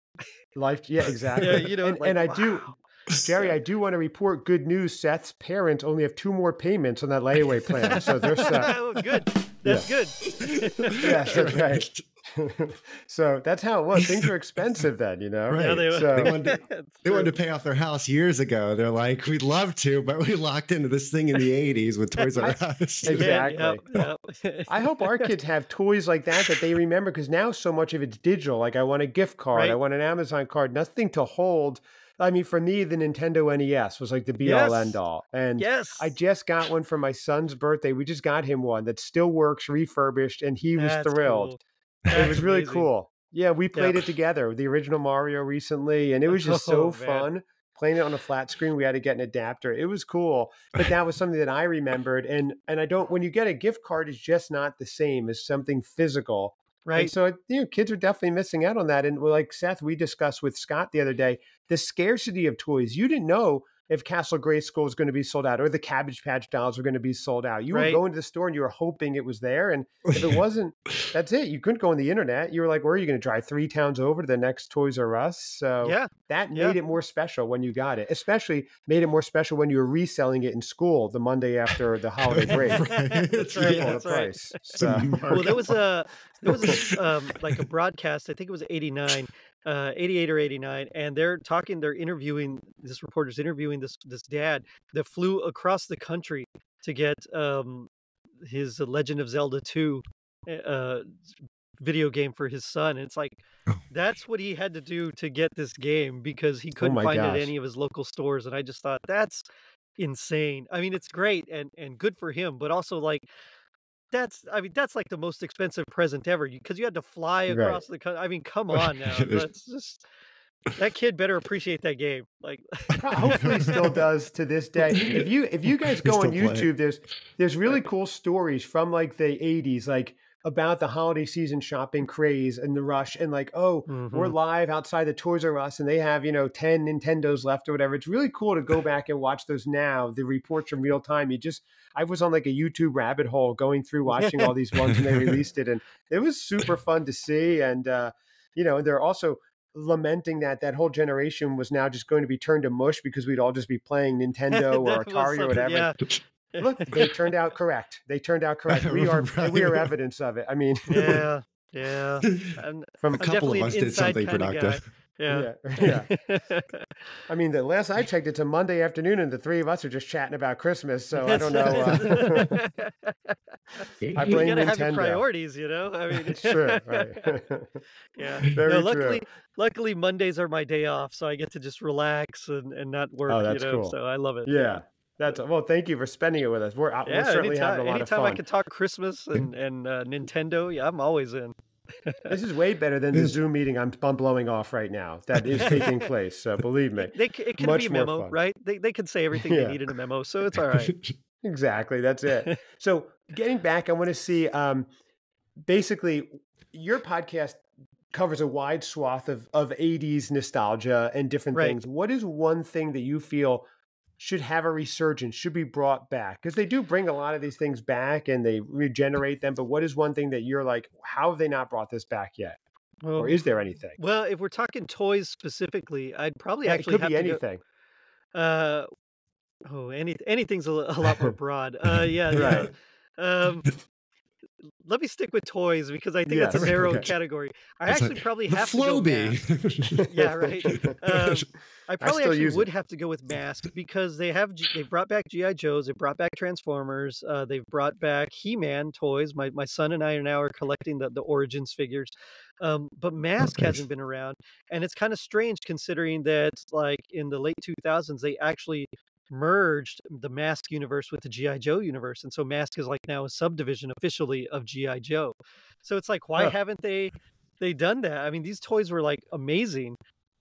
Life, yeah, exactly. yeah, you know, and, like, and I wow. do, Gerry, I do want to report good news. Seth's parents only have two more payments on that layaway plan, so they're set. oh, good. That's yeah. good. yeah, that's right. so that's how it was. Things were expensive then, you know. Right. Yeah, they, so, they, wanted to, they wanted to pay off their house years ago. They're like, we'd love to, but we locked into this thing in the '80s with Toys R Us. exactly. Yep, yep. I hope our kids have toys like that that they remember because now so much of it's digital. Like I want a gift card, right. I want an Amazon card, nothing to hold. I mean, for me, the Nintendo NES was like the be yes. all end all. And yes. I just got one for my son's birthday. We just got him one that still works, refurbished, and he was That's thrilled. Cool. It was really amazing. cool. Yeah, we played it together, the original Mario recently, and it was just so oh, fun playing it on a flat screen. We had to get an adapter. It was cool, but that was something that I remembered. And and I don't. When you get a gift card, it's just not the same as something physical. Right. And so you know, kids are definitely missing out on that. And like Seth, we discussed with Scott the other day, the scarcity of toys. You didn't know if Castle Grayskull was going to be sold out or the Cabbage Patch Dolls were going to be sold out. You right. were going to the store and you were hoping it was there. And if it wasn't, that's it. You couldn't go on the internet. You were like, where are you going to drive three towns over to the next Toys R Us? So yeah. that yeah. made it more special when you got it, especially made it more special when you were reselling it in school the Monday after the holiday break. right. That's right. That's right. So. Well, there was a, there was a, um, like a broadcast, I think it was 89 uh, 88 or 89 and they're talking they're interviewing this reporter's interviewing this this dad that flew across the country to get um his legend of zelda 2 eh, uh video game for his son and it's like oh. that's what he had to do to get this game because he oh couldn't oh find gosh. it at any of his local stores and i just thought that's insane i mean it's great and and good for him but also like that's I mean that's like the most expensive present ever because you, had to fly across right. the country. I mean, come on now. That's just that kid better appreciate that game. Like hopefully still does to this day. If you if you guys go on YouTube, there's there's really cool stories from like the 80s, like about the holiday season shopping craze and the rush and like, oh, mm-hmm. we're live outside the Toys R Us and they have, you know, 10 Nintendos left or whatever. It's really cool to go back and watch those now, the reports from real time. You just I was on like a YouTube rabbit hole going through watching all these ones when they released it, and it was super fun to see. And uh, you know, they're also lamenting that that whole generation was now just going to be turned to mush because we'd all just be playing Nintendo or Atari or whatever. Yeah. Look, they turned out correct. They turned out correct. We are right. we are evidence of it. I mean, yeah, yeah. I'm, From a I'm couple of us did something productive. Yeah. Yeah. yeah. I mean, the last I checked, it's a Monday afternoon, and the three of us are just chatting about Christmas. So I don't know. Uh, I blame you gotta Nintendo. have priorities, you know. I mean. Right. yeah. Very no, luckily, true. luckily Mondays are my day off, so I get to just relax and, and not work. Oh, that's you know? cool. So I love it. Yeah. Yeah. That's well. Thank you for spending it with us. We're, yeah, we're certainly anytime, having a lot of fun. Anytime I can talk Christmas and and uh, Nintendo, yeah, I'm always in this is way better than the Zoom meeting I'm, I'm blowing off right now that is taking place. So believe me, they, it can Much be a memo, right? They they can say everything yeah. they need in a memo, so it's all right. exactly, that's it. So getting back, I want to see um, basically your podcast covers a wide swath of of 80s nostalgia and different right. things. What is one thing that you feel should have a resurgence, should be brought back? Because they do bring a lot of these things back and they regenerate them. But what is one thing that you're like, how have they not brought this back yet? Well, or is there anything? Well, if we're talking toys specifically, I'd probably yeah, actually it could be anything. Go, uh, oh, any anything's a, a lot more broad. Uh, yeah, right. yeah. Um, let me stick with toys because I think that's a narrow okay. category. I it's actually like, probably have to go mask. yeah, right. Um, I probably I actually would it. have to go with mask because they have they brought back GI Joes, they brought back Transformers, uh, they've brought back He Man toys. My my son and I are now are collecting the the Origins figures, um, but mask oh, hasn't been around, and it's kind of strange considering that like in the late two thousands they actually merged the Mask universe with the GI Joe universe, and so Mask is like now a subdivision officially of GI Joe. So it's like, why haven't they they done that? I mean, these toys were like amazing.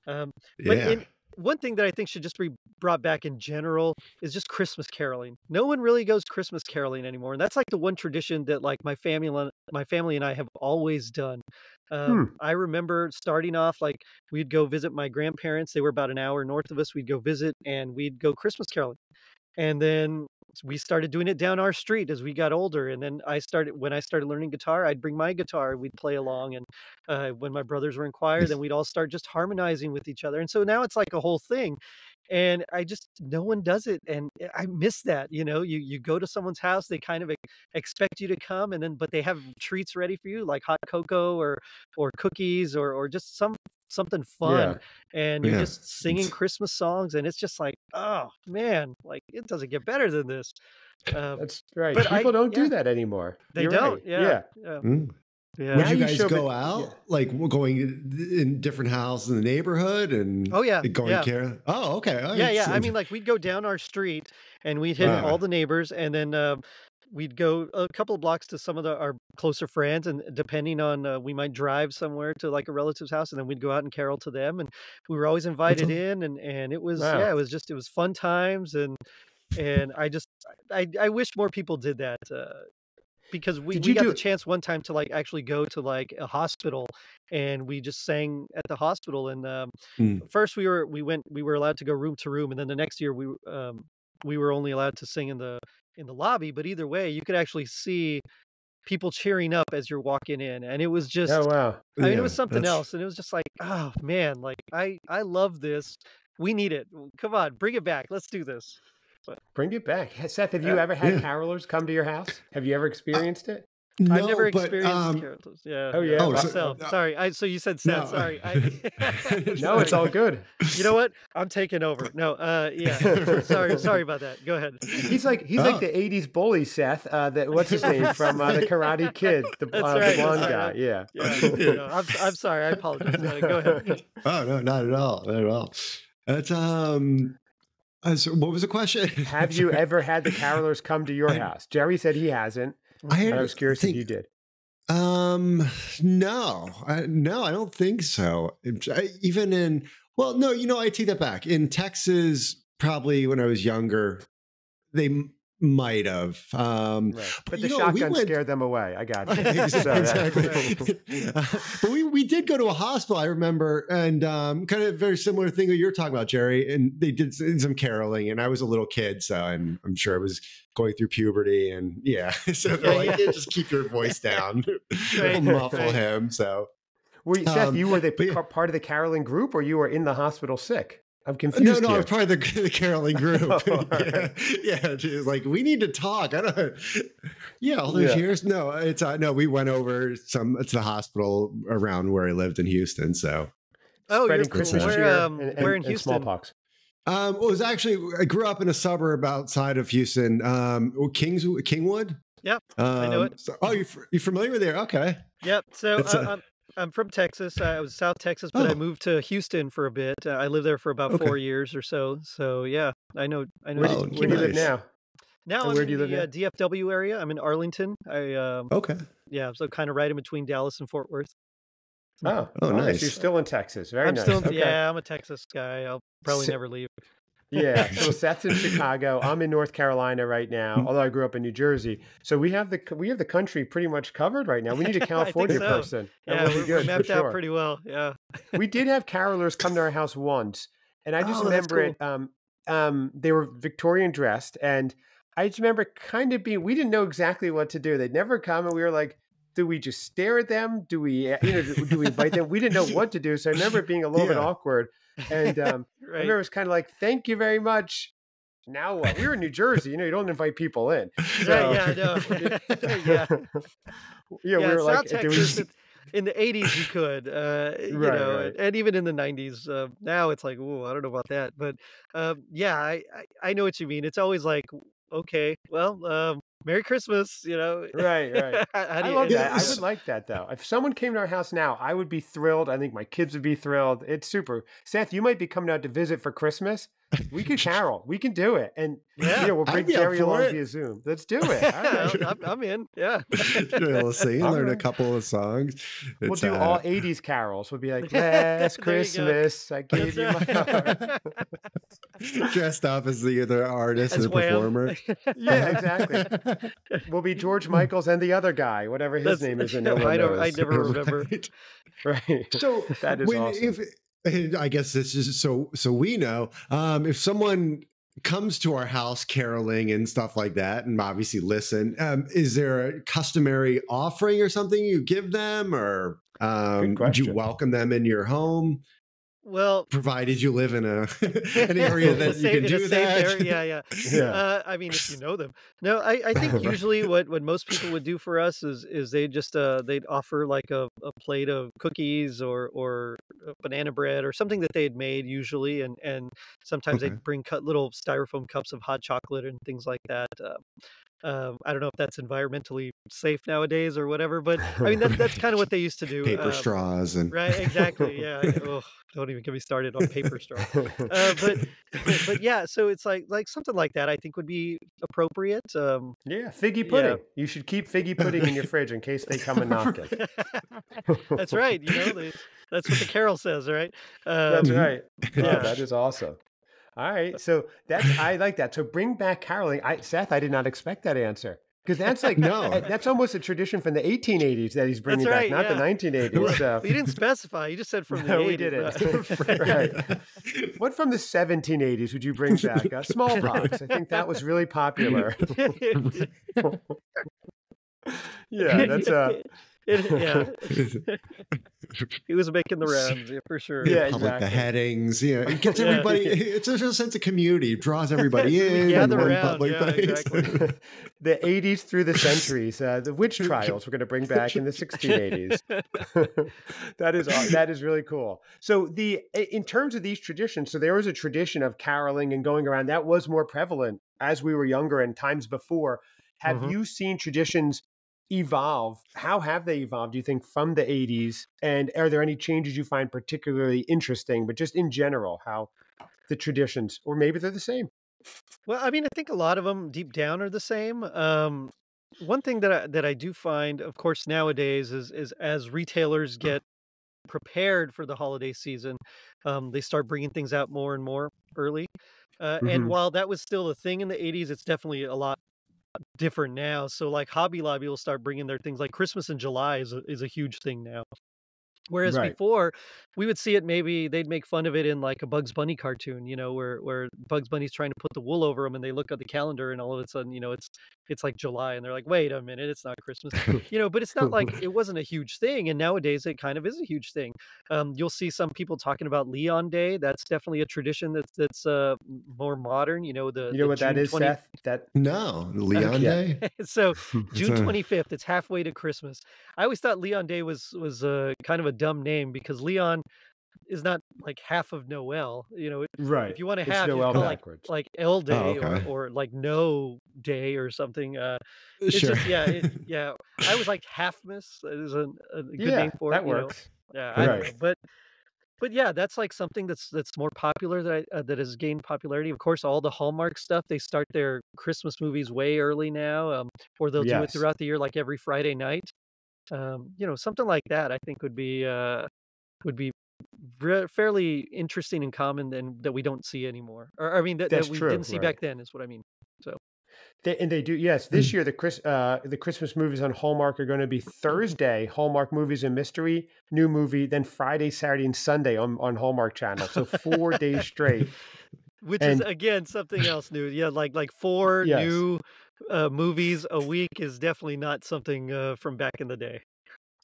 Um, but yeah. in, one thing that I think should just be brought back in general is just Christmas caroling. No one really goes Christmas caroling anymore, and that's like the one tradition that like my family, my family and I have always done. Um, hmm. I remember starting off like we'd go visit my grandparents. They were about an hour north of us. We'd go visit and we'd go Christmas caroling. And then we started doing it down our street as we got older. And then I started when I started learning guitar, I'd bring my guitar, we'd play along. And uh, when my brothers were in choir, then we'd all start just harmonizing with each other. And so now it's like a whole thing and i just no one does it and eh, i miss that you know you you go to someone's house they kind of expect you to come and then but they have treats ready for you like hot cocoa or or cookies or or just some something fun yeah. and you're yeah. just singing christmas songs and it's just like oh man like it doesn't get better than this um, that's right people I, don't yeah. do that anymore they you're don't right. yeah yeah, mm. Yeah. Would you guys you go out yeah. like going in different houses in the neighborhood and oh yeah going yeah. care? Oh okay. Oh, yeah, yeah. I mean, like we'd go down our street and we'd hit wow. all the neighbors, and then uh, we'd go a couple of blocks to some of the, our closer friends, and depending on uh, we might drive somewhere to like a relative's house, and then we'd go out and carol to them, and we were always invited in, and and it was wow. yeah, it was just it was fun times and and I just I, I wish more people did that. Uh, because we, we got do... the chance one time to like actually go to like a hospital and we just sang at the hospital and um, mm. first we were we went we were allowed to go room to room and then the next year we um, we were only allowed to sing in the in the lobby but either way you could actually see people cheering up as you're walking in and it was just oh wow. I mean yeah, it was something that's... else and it was just like oh man like i i love this. We need it. Come on bring it back. Let's do this but Bring it back. Seth, have you uh, ever had yeah. carolers come to your house? Have you ever uh, experienced it? No, I've never experienced but, um, carolers. Yeah. Oh yeah. Oh, myself. So, uh, sorry. I so you said Seth. No. Sorry. I, no, it's all good. You know what? I'm taking over. No. Uh. Yeah. sorry. Sorry about that. Go ahead. He's like he's oh. like the '80s bully, Seth. Uh. That what's his name from uh, the Karate Kid, the, uh, right. the blonde guy. Yeah. Yeah. No, I'm I'm sorry. I apologize. go ahead. Oh no, not at all. Not at all. That's um uh, so what was the question? Have you ever had the carolers come to your I, house? Gerry said he hasn't. I, I was curious think, if you did. Um, no, I, no, I don't think so. I, even in, well, no, you know, I take that back. In Texas, probably when I was younger, they might have. Um, right. But, but the know, shotgun we went... scared them away. I got you. exactly. uh, but we, we did go to a hospital, I remember, and um, kind of very similar thing that you're talking about, Gerry. And they did some caroling, and I was a little kid, so I'm, I'm sure I was going through puberty. And yeah, so they're like, yeah, just keep your voice down, right. muffle him. So. Were you, Seth, um, you were the yeah. part of the caroling group, or you were in the hospital sick? I'm confused. No, no, here. I'm part of the, the caroling group. oh, yeah, yeah, she's like, we need to talk. I don't. Yeah, all those yeah. years. No, it's uh, no. We went over some to the hospital around where I lived in Houston. So, oh, you're where, um, and, and, where in Houston? smallpox. Um, well, it was actually I grew up in a suburb outside of Houston, um, Kings Kingwood. Yep, um, I know it. So, oh, you you familiar with there? Okay. Yep. So uh, I'm from Texas. I was South Texas, but oh. I moved to Houston for a bit. Uh, I lived there for about okay. four years or so. So yeah, I know. I know. Where, do, where do you live now? Now I'm where do you live the uh, DFW area. I'm in Arlington. I um, okay. Yeah, so kind of right in between Dallas and Fort Worth. Oh, oh, nice. You're still in Texas. Very I'm nice. Still, okay. Yeah, I'm a Texas guy. I'll probably so, never leave. Yeah. So Seth's in Chicago. I'm in North Carolina right now, mm. although I grew up in New Jersey. So we have the we have the country pretty much covered right now. We need a California so. person. yeah, we'll good, mapped out pretty well. Yeah. we did have carolers come to our house once, and I just oh, remember cool. it. Um, um, they were Victorian dressed, and I just remember kind of being. We didn't know exactly what to do. They'd never come, and we were like, "Do we just stare at them? Do we, you know, do, do we invite them?" We didn't know what to do, so I remember it being a little yeah. bit awkward. And um, right. I remember it was kind of like, "Thank you very much." Now what? We were in New Jersey. You know, you don't invite people in. So, yeah, yeah, no. yeah. yeah, we were South like, Texas, was in the 80s you could uh, you right, know right. and even in the 90s uh, now it's like oh i don't know about that but um, yeah I, I, I know what you mean it's always like okay well um, Merry Christmas, you know. Right, right. I love that. I would like that though. If someone came to our house now, I would be thrilled. I think my kids would be thrilled. It's super. Seth, you might be coming out to visit for Christmas. We could carol. We can do it. And yeah, you know, we'll bring Gerry along it. via Zoom. Let's do it. Right. I'm, I'm, in. Yeah. we'll sing, learn a couple of songs. It's, we'll do uh, all 80s carols. We'll be like, Last Christmas, I gave you my heart. Dressed up as the, other artist as and the well. performer. yeah, exactly. We'll be George Michaels and the other guy, whatever his That's, name is. And no I don't. I never remember. right. right. So that is when, awesome. If, I guess this is so so we know um, if someone comes to our house caroling and stuff like that and obviously listen um, is there a customary offering or something you give them or um, do you welcome them in your home well, provided you live in a an area that you can do that. Area, yeah, yeah. yeah. Uh, I mean, if you know them. No, I, I think usually what, what most people would do for us is is they just uh, they'd offer like a, a plate of cookies or or banana bread or something that they had made usually, and and sometimes okay. they'd bring cut little styrofoam cups of hot chocolate and things like that. Uh, um, I don't know if that's environmentally safe nowadays or whatever, but I mean that, that's kind of what they used to do. Paper um, straws and right, exactly. Yeah. oh, don't even get me started on paper straws. Uh, but but yeah, so it's like like something like that. I think would be appropriate. Um, yeah, figgy pudding. Yeah. You should keep figgy pudding in your fridge in case they come and knock it. that's right. You know, they, that's what the carol says, right? Um, that's right. Yeah, oh, that is awesome. All right. So that's I like that. So bring back caroling. I Seth, I did not expect that answer. Because that's like no, that's almost a tradition from the 1880s that he's bringing right, back, not yeah. the 1980s. So. You didn't specify. You just said from the no, 80s. we didn't. right. What from the 1780s would you bring back? Uh, smallpox. I think that was really popular. yeah, that's uh it, yeah. he was making the rounds, yeah, for sure. Yeah, public exactly. beheadings. Yeah, it gets everybody. It's a sense of community. It draws everybody in. Gather in around. Yeah, exactly. the 80s through the centuries. Uh, the witch trials we're going to bring back in the 1680s. that is that is really cool. So the in terms of these traditions, so there was a tradition of caroling and going around that was more prevalent as we were younger and times before. Have mm-hmm. you seen traditions evolve? How have they evolved, do you think, from the 80s? And are there any changes you find particularly interesting, but just in general, how the traditions, or maybe they're the same? Well, I mean, I think a lot of them deep down are the same. Um, one thing that I, that I do find, of course, nowadays is is as retailers get prepared for the holiday season, um, they start bringing things out more and more early. Uh, mm-hmm. And while that was still a thing in the 80s, it's definitely a lot different now. So like Hobby Lobby will start bringing their things like Christmas in July is a, is a huge thing now. Whereas right. before, we would see it maybe they'd make fun of it in like a Bugs Bunny cartoon, you know, where where Bugs Bunny's trying to put the wool over them, and they look at the calendar, and all of a sudden, you know, it's it's like July, and they're like, wait a minute, it's not Christmas, you know. But it's not like it wasn't a huge thing, and nowadays it kind of is a huge thing. Um, you'll see some people talking about Leon Day. That's definitely a tradition that's that's uh, more modern. You know, the you know the what June that is, 20... Seth? That no Leon Day. so June twenty fifth. It's halfway to Christmas. I always thought Leon Day was was uh, kind of a dumb name because Leon is not like half of Noel. You know, right? If you want to have Noel like like L oh, Day oh, okay. or, or like No Day or something. Uh, it's sure. just yeah, it, yeah. I was like Halfmas is a, a good yeah, name for that it. works. Know? Yeah, I right. But but yeah, that's like something that's that's more popular that I, uh, that has gained popularity. Of course, all the Hallmark stuff they start their Christmas movies way early now, um, or they'll yes. do it throughout the year, like every Friday night um, you know, something like that, I think would be uh, would be re- fairly interesting and common, and that we don't see anymore. Or I mean, that, that we true, didn't see right. back then is what I mean. So. They, and they do yes. This mm. year the Chris uh, the Christmas movies on Hallmark are going to be Thursday Hallmark movies and mystery new movie, then Friday, Saturday, and Sunday on on Hallmark Channel. So four days straight which and, is again something else new. Yeah, like like four yes. new uh, movies a week is definitely not something uh, from back in the day.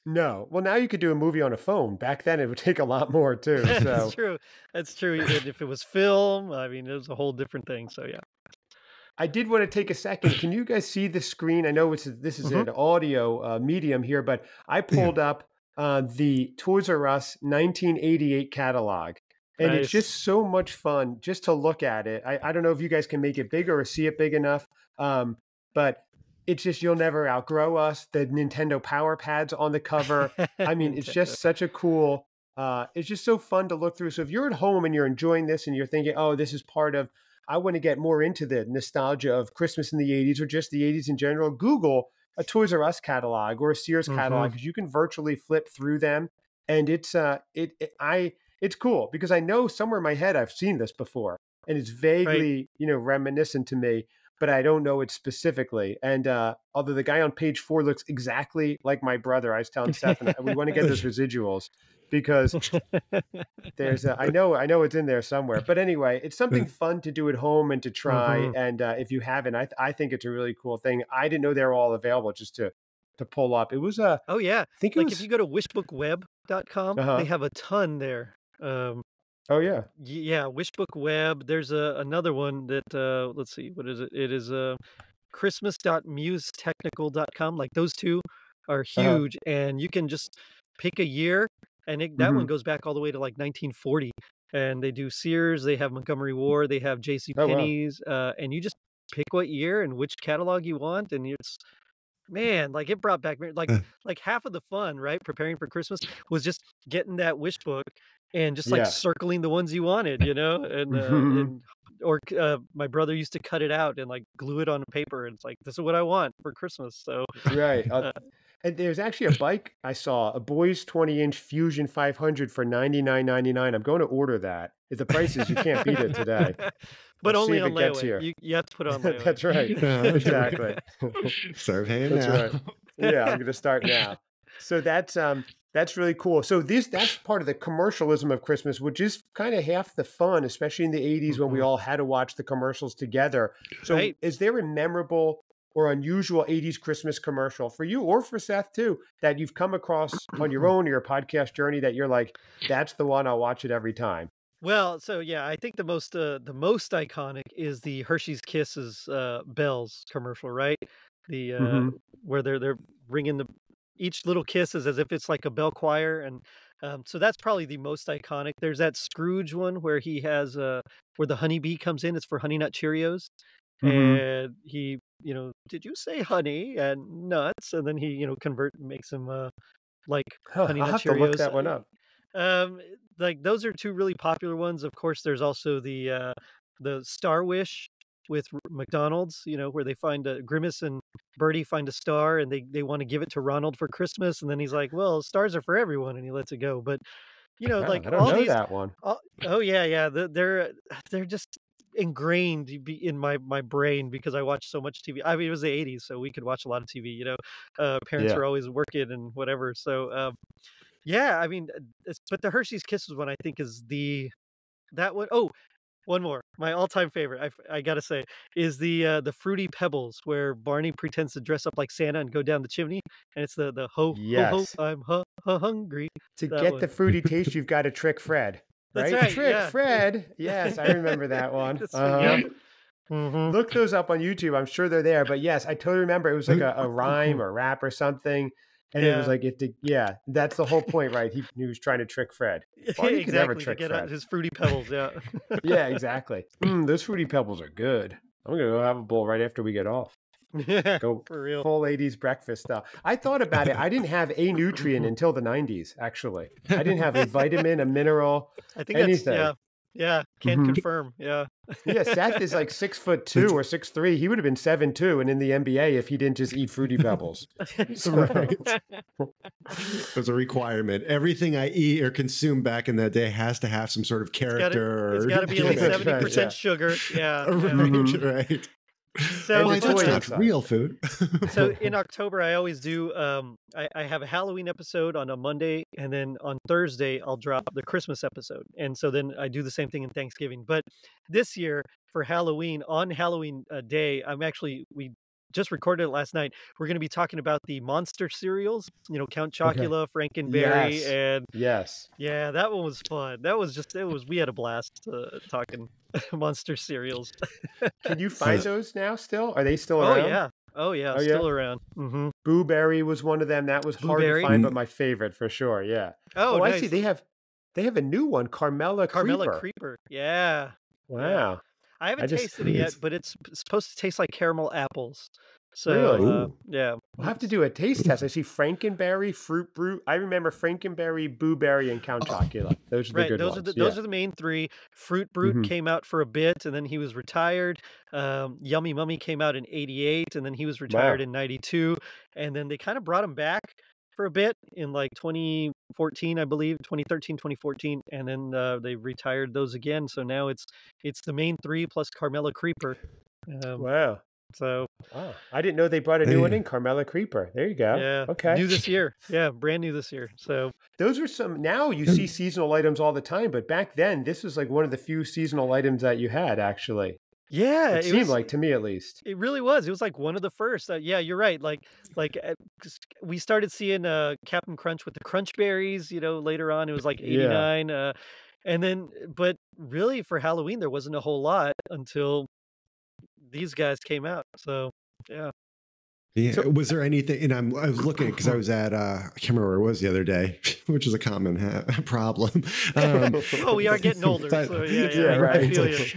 No. Well, now you could do a movie on a phone. Back then, it would take a lot more too. So. That's true. That's true. if it was film, I mean, it was a whole different thing. So yeah. I did want to take a second. Can you guys see the screen? I know it's this is mm-hmm. an audio uh, medium here, but I pulled yeah. up uh, the Toys R Us 1988 catalog, and nice. it's just so much fun just to look at it. I, I don't know if you guys can make it bigger or see it big enough, um, but it's just you'll never outgrow us. The Nintendo Power Pads on the cover. I mean, it's just such a cool. Uh, it's just so fun to look through. So if you're at home and you're enjoying this and you're thinking, "Oh, this is part of," I want to get more into the nostalgia of Christmas in the '80s or just the '80s in general. Google a Toys R Us catalog or a Sears catalog because mm-hmm. you can virtually flip through them, and it's uh, it, it I it's cool because I know somewhere in my head I've seen this before, and it's vaguely right. you know reminiscent to me but I don't know it specifically. And uh, although the guy on page four looks exactly like my brother, I was telling Stefan we want to get those residuals because there's a, I know I know it's in there somewhere. But anyway, it's something fun to do at home and to try. Mm-hmm. And uh, if you haven't, I I think it's a really cool thing. I didn't know they were all available just to to pull up. It was a uh, oh yeah, I think like was, if you go to wishbookweb.com, uh-huh. they have a ton there. Um, Oh yeah. Yeah, Wishbook Web. There's a another one that uh let's see, what is it? It is uh christmas.musetechnical.com. Like those two are uh-huh. huge uh-huh. and you can just pick a year and it, that mm-hmm. one goes back all the way to like 1940 and they do Sears, they have Montgomery Ward, they have J.C. Penney's, oh, wow. uh, and you just pick what year and which catalog you want, and it's man, like it brought back like like half of the fun, right? Preparing for Christmas was just getting that wish book and just like yeah. circling the ones you wanted, you know, and, uh, and or uh, my brother used to cut it out and like glue it on paper, and it's like this is what I want for Christmas. So right. Uh, and there's actually a bike I saw, a boys 20 inch Fusion 500 for 99.99. I'm going to order that. If the prices, you can't beat it today. but Let's only on layaway. You, you, have to put on layaway. That's right. exactly. Serve hand that's now. Right. Yeah, I'm going to start now. So that's um that's really cool. So this that's part of the commercialism of Christmas, which is kind of half the fun, especially in the 80s mm-hmm. when we mm-hmm. all had to watch the commercials together. So right. is there a memorable or unusual 80s Christmas commercial for you or for Seth too that you've come across on your own or your podcast journey that you're like, that's the one I'll watch it every time? Well, so yeah, I think the most uh, the most iconic is the Hershey's Kisses uh, bells commercial, right? The uh, mm-hmm. where they're they're ringing the each little kiss is as if it's like a bell choir and um, so that's probably the most iconic. There's that scrooge one where he has uh where the honeybee comes in it's for honey nut cheerios mm-hmm. and he you know did you say honey and nuts? and then he you know convert makes him uh like huh, honey I'll nut cheerios look that one up. um like those are two really popular ones. Of course there's also the uh the star wish with McDonald's, you know, where they find a Grimace and Birdie find a star and they, they want to give it to Ronald for Christmas. And then he's like, well, stars are for everyone. And he lets it go. But, you know, like I don't all know these, that one. All, oh yeah. Yeah. They're, they're just ingrained in my, my brain because I watch so much TV. I mean, it was the eighties, so we could watch a lot of TV, you know, uh, parents yeah. were always working and whatever. So, um, yeah, I mean, but the Hershey's Kisses one I think is the that one. Oh, one more. My all-time favorite, I, I gotta say, is the uh, the fruity pebbles where Barney pretends to dress up like Santa and go down the chimney, and it's the the ho yes. ho ho I'm ho hungry. To get one. the fruity taste, you've got to trick Fred. Right? Right. Trick yeah. Fred. Yes, I remember that one. Uh-huh. Mm-hmm. Look those up on YouTube. I'm sure they're there. But yes, I totally remember. It was like a, a rhyme or rap or something. And yeah. it was like if the yeah, that's the whole point, right? He, he was trying to trick Fred. Barney exactly, could never trick to get Fred. his fruity pebbles, yeah. yeah, exactly. Mm, those fruity pebbles are good. I'm gonna go have a bowl right after we get off. Yeah, go for real. Full 80s breakfast stuff. I thought about it. I didn't have a nutrient until the 90s, actually. I didn't have a vitamin, a mineral, I think anything. yeah, yeah, can mm-hmm. confirm. Yeah. yeah, Seth is like six foot two or six three. He would have been seven two and in the NBA if he didn't just eat fruity pebbles. right. There's a requirement. Everything I eat or consume back in that day has to have some sort of character. It's got to be like seventy percent sugar. Yeah. right, right. So well, that's not real food. so in October, I always do. Um, I, I, have a Halloween episode on a Monday, and then on Thursday I'll drop the Christmas episode, and so then I do the same thing in Thanksgiving. But this year for Halloween, on Halloween uh, day, I'm actually we just recorded it last night. We're going to be talking about the monster cereals, you know, Count Chocula, okay. Frankenberry, yes. and yes, yeah, that one was fun. That was just it was we had a blast uh, talking monster cereals. Can you find those now? Still, are they still oh, around? Oh yeah, oh yeah, oh, still yeah? around. Mm-hmm. Boo Berry was one of them. That was hard to find, but my favorite for sure. Yeah. Oh, oh nice. I see. They have they have a new one, Carmella Carmella Creeper. Creeper. Yeah. Wow. Yeah. I haven't I just, tasted it yet, but it's supposed to taste like caramel apples. So really? uh, yeah, we'll have to do a taste test. I see Frankenberry, Fruit Brute. I remember Frankenberry, Boo Berry, and Count Chocula. Those are the right, good those ones. Are the, yeah. Those are the main three. Fruit Brute mm-hmm. came out for a bit, and then he was retired. Um, Yummy Mummy came out in '88, and then he was retired wow. in '92. And then they kind of brought him back for a bit in like 2014 i believe 2013 2014 and then uh, they retired those again so now it's it's the main three plus carmella creeper um, wow so oh, I didn't know they brought a new one in, Carmella Creeper. There you go. Yeah. Okay. New this year. Yeah, brand new this year. So those are some now you see seasonal items all the time, but back then this was like one of the few seasonal items that you had actually. Yeah, it, it seemed was, like to me at least. It really was. It was like one of the first. Uh, yeah, you're right. Like, like uh, we started seeing uh, Captain Crunch with the Crunch Berries. You know, later on it was like '89, yeah. uh, and then, but really for Halloween there wasn't a whole lot until these guys came out. So yeah. Yeah. So, was there anything? And I'm I was looking because I was at uh, I can't remember where it was the other day, which is a common ha- problem. Um, oh, we are getting older. But, so yeah, yeah, yeah right.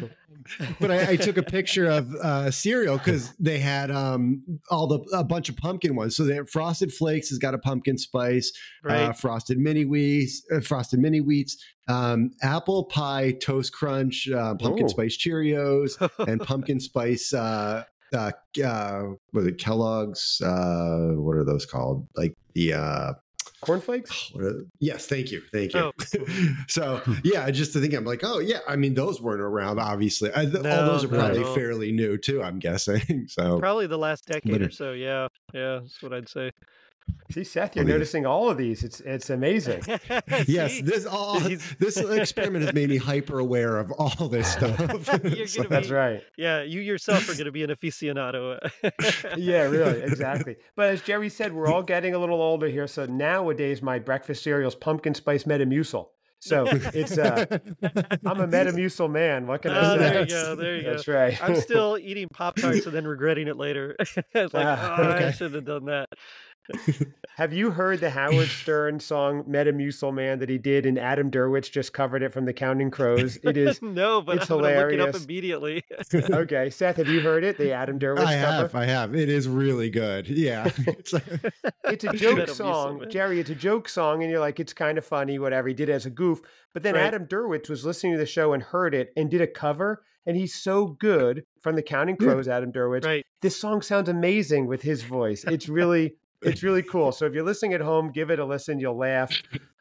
but I, I, took a picture of uh, cereal because they had um, all the a bunch of pumpkin ones. So they have Frosted Flakes has got a pumpkin spice, uh, right. uh, Frosted Mini Wheats, uh, Frosted Mini Wheats, um, Apple Pie Toast Crunch, uh, Pumpkin Ooh. Spice Cheerios, and Pumpkin Spice. Uh, uh, was it Kellogg's? Uh, what are those called? Like the uh, cornflakes yes thank you thank you oh. so yeah just to think i'm like oh yeah i mean those weren't around obviously I, no, all those are probably no. fairly new too i'm guessing so probably the last decade or so yeah yeah that's what i'd say See, Seth, you're noticing all of these. It's it's amazing. yes, this all this experiment has made me hyper aware of all this stuff. so, be, that's right. Yeah, you yourself are going to be an aficionado. yeah, really, exactly. But as Gerry said, we're all getting a little older here. So nowadays, my breakfast cereal is pumpkin spice Metamucil. So it's uh, I'm a Metamucil man. What can I oh, say? There you go. There you That's go. right. I'm still eating Pop Tarts and then regretting it later. like, ah, oh, okay. I should have done that. Have you heard the Howard Stern song "Metamucil Man" that he did, and Adam Duritz just covered it from the Counting Crows? It is no, but it's I'm hilarious. Look it up immediately. okay, Seth, have you heard it? The Adam Duritz I cover? have. I have. It is really good. Yeah, it's, it's a joke song, Gerry. It's a joke song, and you're like, it's kind of funny, whatever. He did as a goof, but then right. Adam Duritz was listening to the show and heard it and did a cover and he's so good from the Counting Crows. Adam Duritz. Right. This song sounds amazing with his voice. It's really it's really cool. So if you're listening at home, give it a listen. You'll laugh.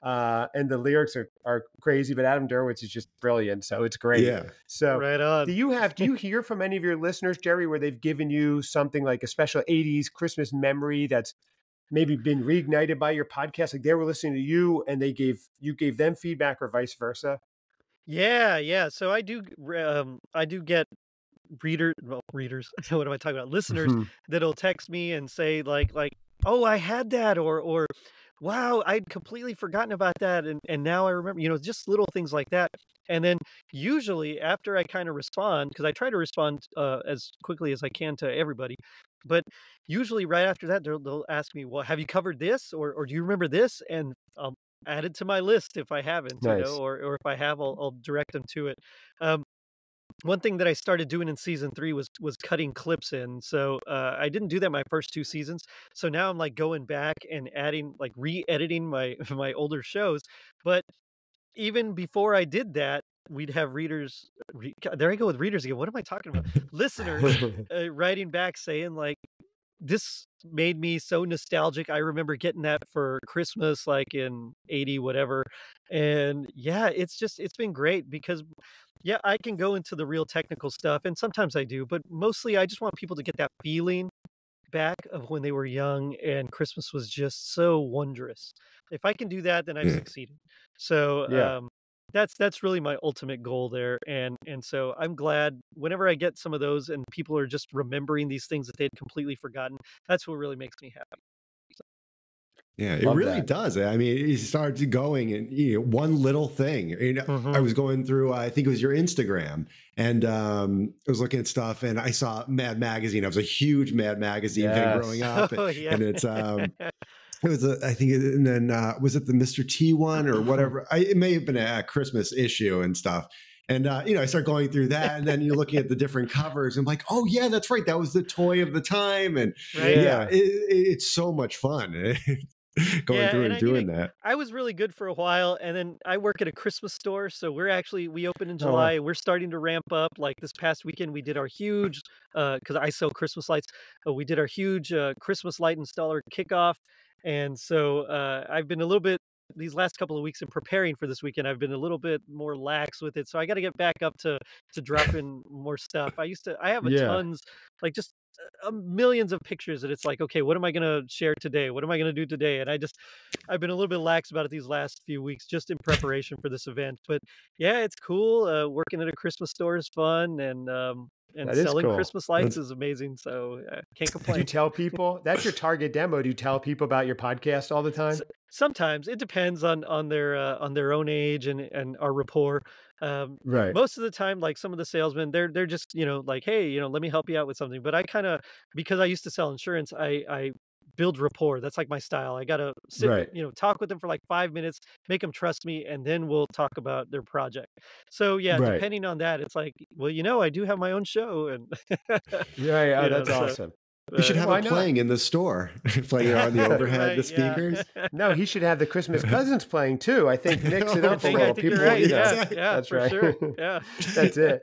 Uh, and the lyrics are, are crazy, but Adam Duritz is just brilliant. So it's great. Yeah. So right on. Do you have do you hear from any of your listeners, Gerry, where they've given you something like a special 80s Christmas memory that's maybe been reignited by your podcast? Like they were listening to you and they gave you gave them feedback or vice versa? Yeah, yeah. So I do um I do get reader well readers what am i talking about listeners mm-hmm. that'll text me and say like like oh, I had that, or or wow, I'd completely forgotten about that, and and now I remember. You know, just little things like that. And then usually after I kind of respond, because I try to respond uh, as quickly as I can to everybody, but usually right after that they'll, they'll ask me, well, have you covered this, or or do you remember this? And I'll add it to my list if I haven't, nice. you know, or or if I have, I'll, I'll direct them to it. Um, one thing that I started doing in season three was was cutting clips in. So uh, I didn't do that my first two seasons. So now I'm like going back and adding, like re-editing my my older shows. But even before I did that, we'd have readers. Re, there I go with readers again. What am I talking about? Listeners uh, writing back saying like, this made me so nostalgic. I remember getting that for Christmas, like in 80, whatever. And yeah, it's just, it's been great because Yeah, I can go into the real technical stuff, and sometimes I do, but mostly I just want people to get that feeling back of when they were young and Christmas was just so wondrous. If I can do that, then I've mm. succeeded. So yeah. um, that's that's really my ultimate goal there, and and so I'm glad whenever I get some of those and people are just remembering these things that they'd completely forgotten. That's what really makes me happy. Yeah, it really that. does. I mean, it starts going and you know, one little thing. You know, mm-hmm. I was going through, I think it was your Instagram, and um, I was looking at stuff, and I saw Mad Magazine. I was a huge Mad Magazine yes. fan growing up, oh, yeah. and it's um, it was a, I think, and then uh, was it the Mr. T one or whatever? I, it may have been a Christmas issue and stuff. And uh, you know, I start going through that, and then you're looking at the different covers. And I'm like, oh yeah, that's right. That was the toy of the time, and right. yeah, it, it, it's so much fun. going yeah, through and, and doing mean, that. I was really good for a while, and then I work at a Christmas store, so we're actually we open in oh, July. Oh. We're starting to ramp up. Like this past weekend, we did our huge because uh, I sell Christmas lights. Uh, we did our huge uh, Christmas light installer kickoff, and so uh, I've been a little bit these last couple of weeks in preparing for this weekend. I've been a little bit more lax with it, so I got to get back up to to dropping more stuff. I used to I have a yeah. tons like just millions of pictures and it's like okay what am i going to share today what am i going to do today and i just i've been a little bit lax about it these last few weeks just in preparation for this event but yeah it's cool uh, working at a christmas store is fun and um, and that selling cool. Christmas lights is amazing. So I can't complain. Do you tell people that's your target demo? Do you tell people about your podcast all the time? sometimes it depends on on their uh, on their own age and and our rapport. Um, right. Most of the time, like some of the salesmen, they're they're just you know like, hey, you know, let me help you out with something. But I kind of because I used to sell insurance, I I build rapport. That's like my style. I gotta sit, right. you know, talk with them for like five minutes, make them trust me, and then we'll talk about their project. So yeah, right. depending on that, it's like, well, you know, I do have my own show, and yeah, yeah, oh, that's know, awesome. So, we should have it playing in the store, playing on the overhead, right, the speakers. Yeah. No, he should have the Christmas cousins playing too. I think mix it up for all people. Right. You know. Yeah, yeah, that's right. Sure. Yeah, that's it.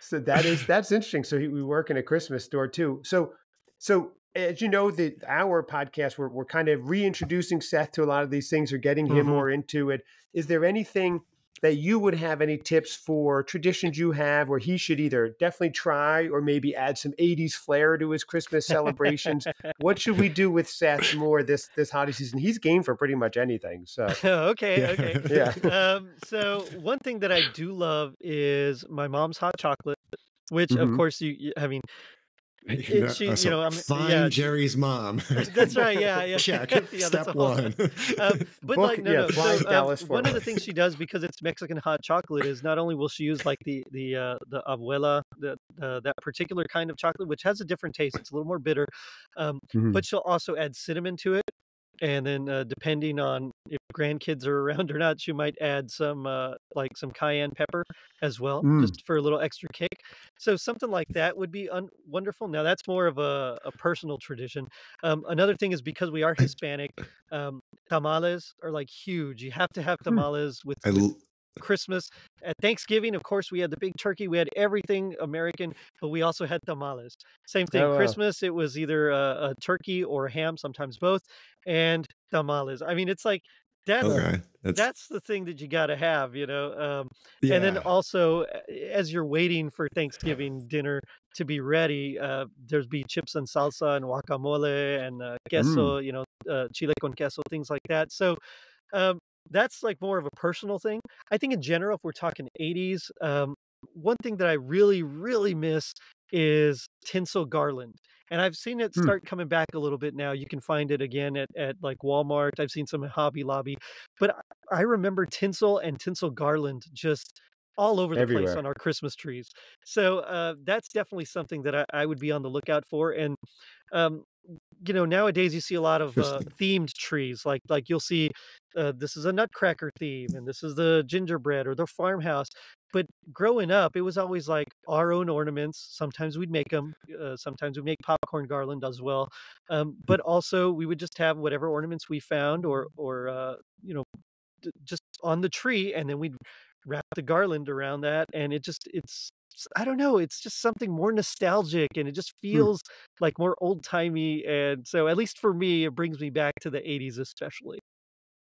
So that is that's interesting. So he, we work in a Christmas store too. So so as you know, the our podcast we're we're kind of reintroducing Seth to a lot of these things or getting him mm-hmm. more into it. Is there anything that you would have any tips for traditions you have where he should either definitely try or maybe add some 80s flair to his Christmas celebrations? what should we do with Seth more this this holiday season? He's game for pretty much anything. So okay, okay. yeah. Um, so one thing that I do love is my mom's hot chocolate which mm-hmm. of course you i mean she, you know, I'm, find yeah, Gerry's mom. That's right. Yeah, yeah. Check. yeah, Step one. Um, but Book, like, no, yeah, no. So, um, one of the things she does because it's Mexican hot chocolate is not only will she use like the the uh, the abuela, the uh, that particular kind of chocolate, which has a different taste. It's a little more bitter, um, mm-hmm. but she'll also add cinnamon to it and then uh, depending on if grandkids are around or not, you might add some uh, like some cayenne pepper as well, mm. just for a little extra kick. So something like that would be un- wonderful. Now that's more of a, a personal tradition. Um, another thing is because we are Hispanic, um, tamales are like huge. You have to have hmm. tamales with, with Christmas. At Thanksgiving, of course, we had the big turkey. We had everything American, but we also had tamales. Same thing. Oh, wow. Christmas, it was either a, a, turkey or a ham, sometimes both, and tamales. I mean, it's like that's okay. that's, that's the thing that you got to have, you know. Um, yeah. And then also, as you're waiting for Thanksgiving dinner to be ready, uh, there's be chips and salsa and guacamole and uh, queso, mm. you know, uh, chile con queso, things like that. So um, that's like more of a personal thing. I think in general, if we're talking 80s, um, one thing that I really, really miss is tinsel garland. And I've seen it hmm. start coming back a little bit now. You can find it again at, at like Walmart. I've seen some Hobby Lobby. But I remember tinsel and tinsel garland just all over the Everywhere. place on our Christmas trees. So uh, that's definitely something that I, I, would be on the lookout for. And um, you know, nowadays you see a lot of uh, themed trees. Like like you'll see uh, this is a Nutcracker theme, and this is the gingerbread or the farmhouse. But growing up, it was always like our own ornaments. Sometimes we'd make them. Uh, sometimes we make popcorn garland as well. Um, but also we would just have whatever ornaments we found, or or uh, you know, d- just on the tree, and then we'd wrap the garland around that, and it just it's I don't know, it's just something more nostalgic and it just hmm. feels hmm. like more old timey. And so, at least for me, it brings me back to the 80s, especially.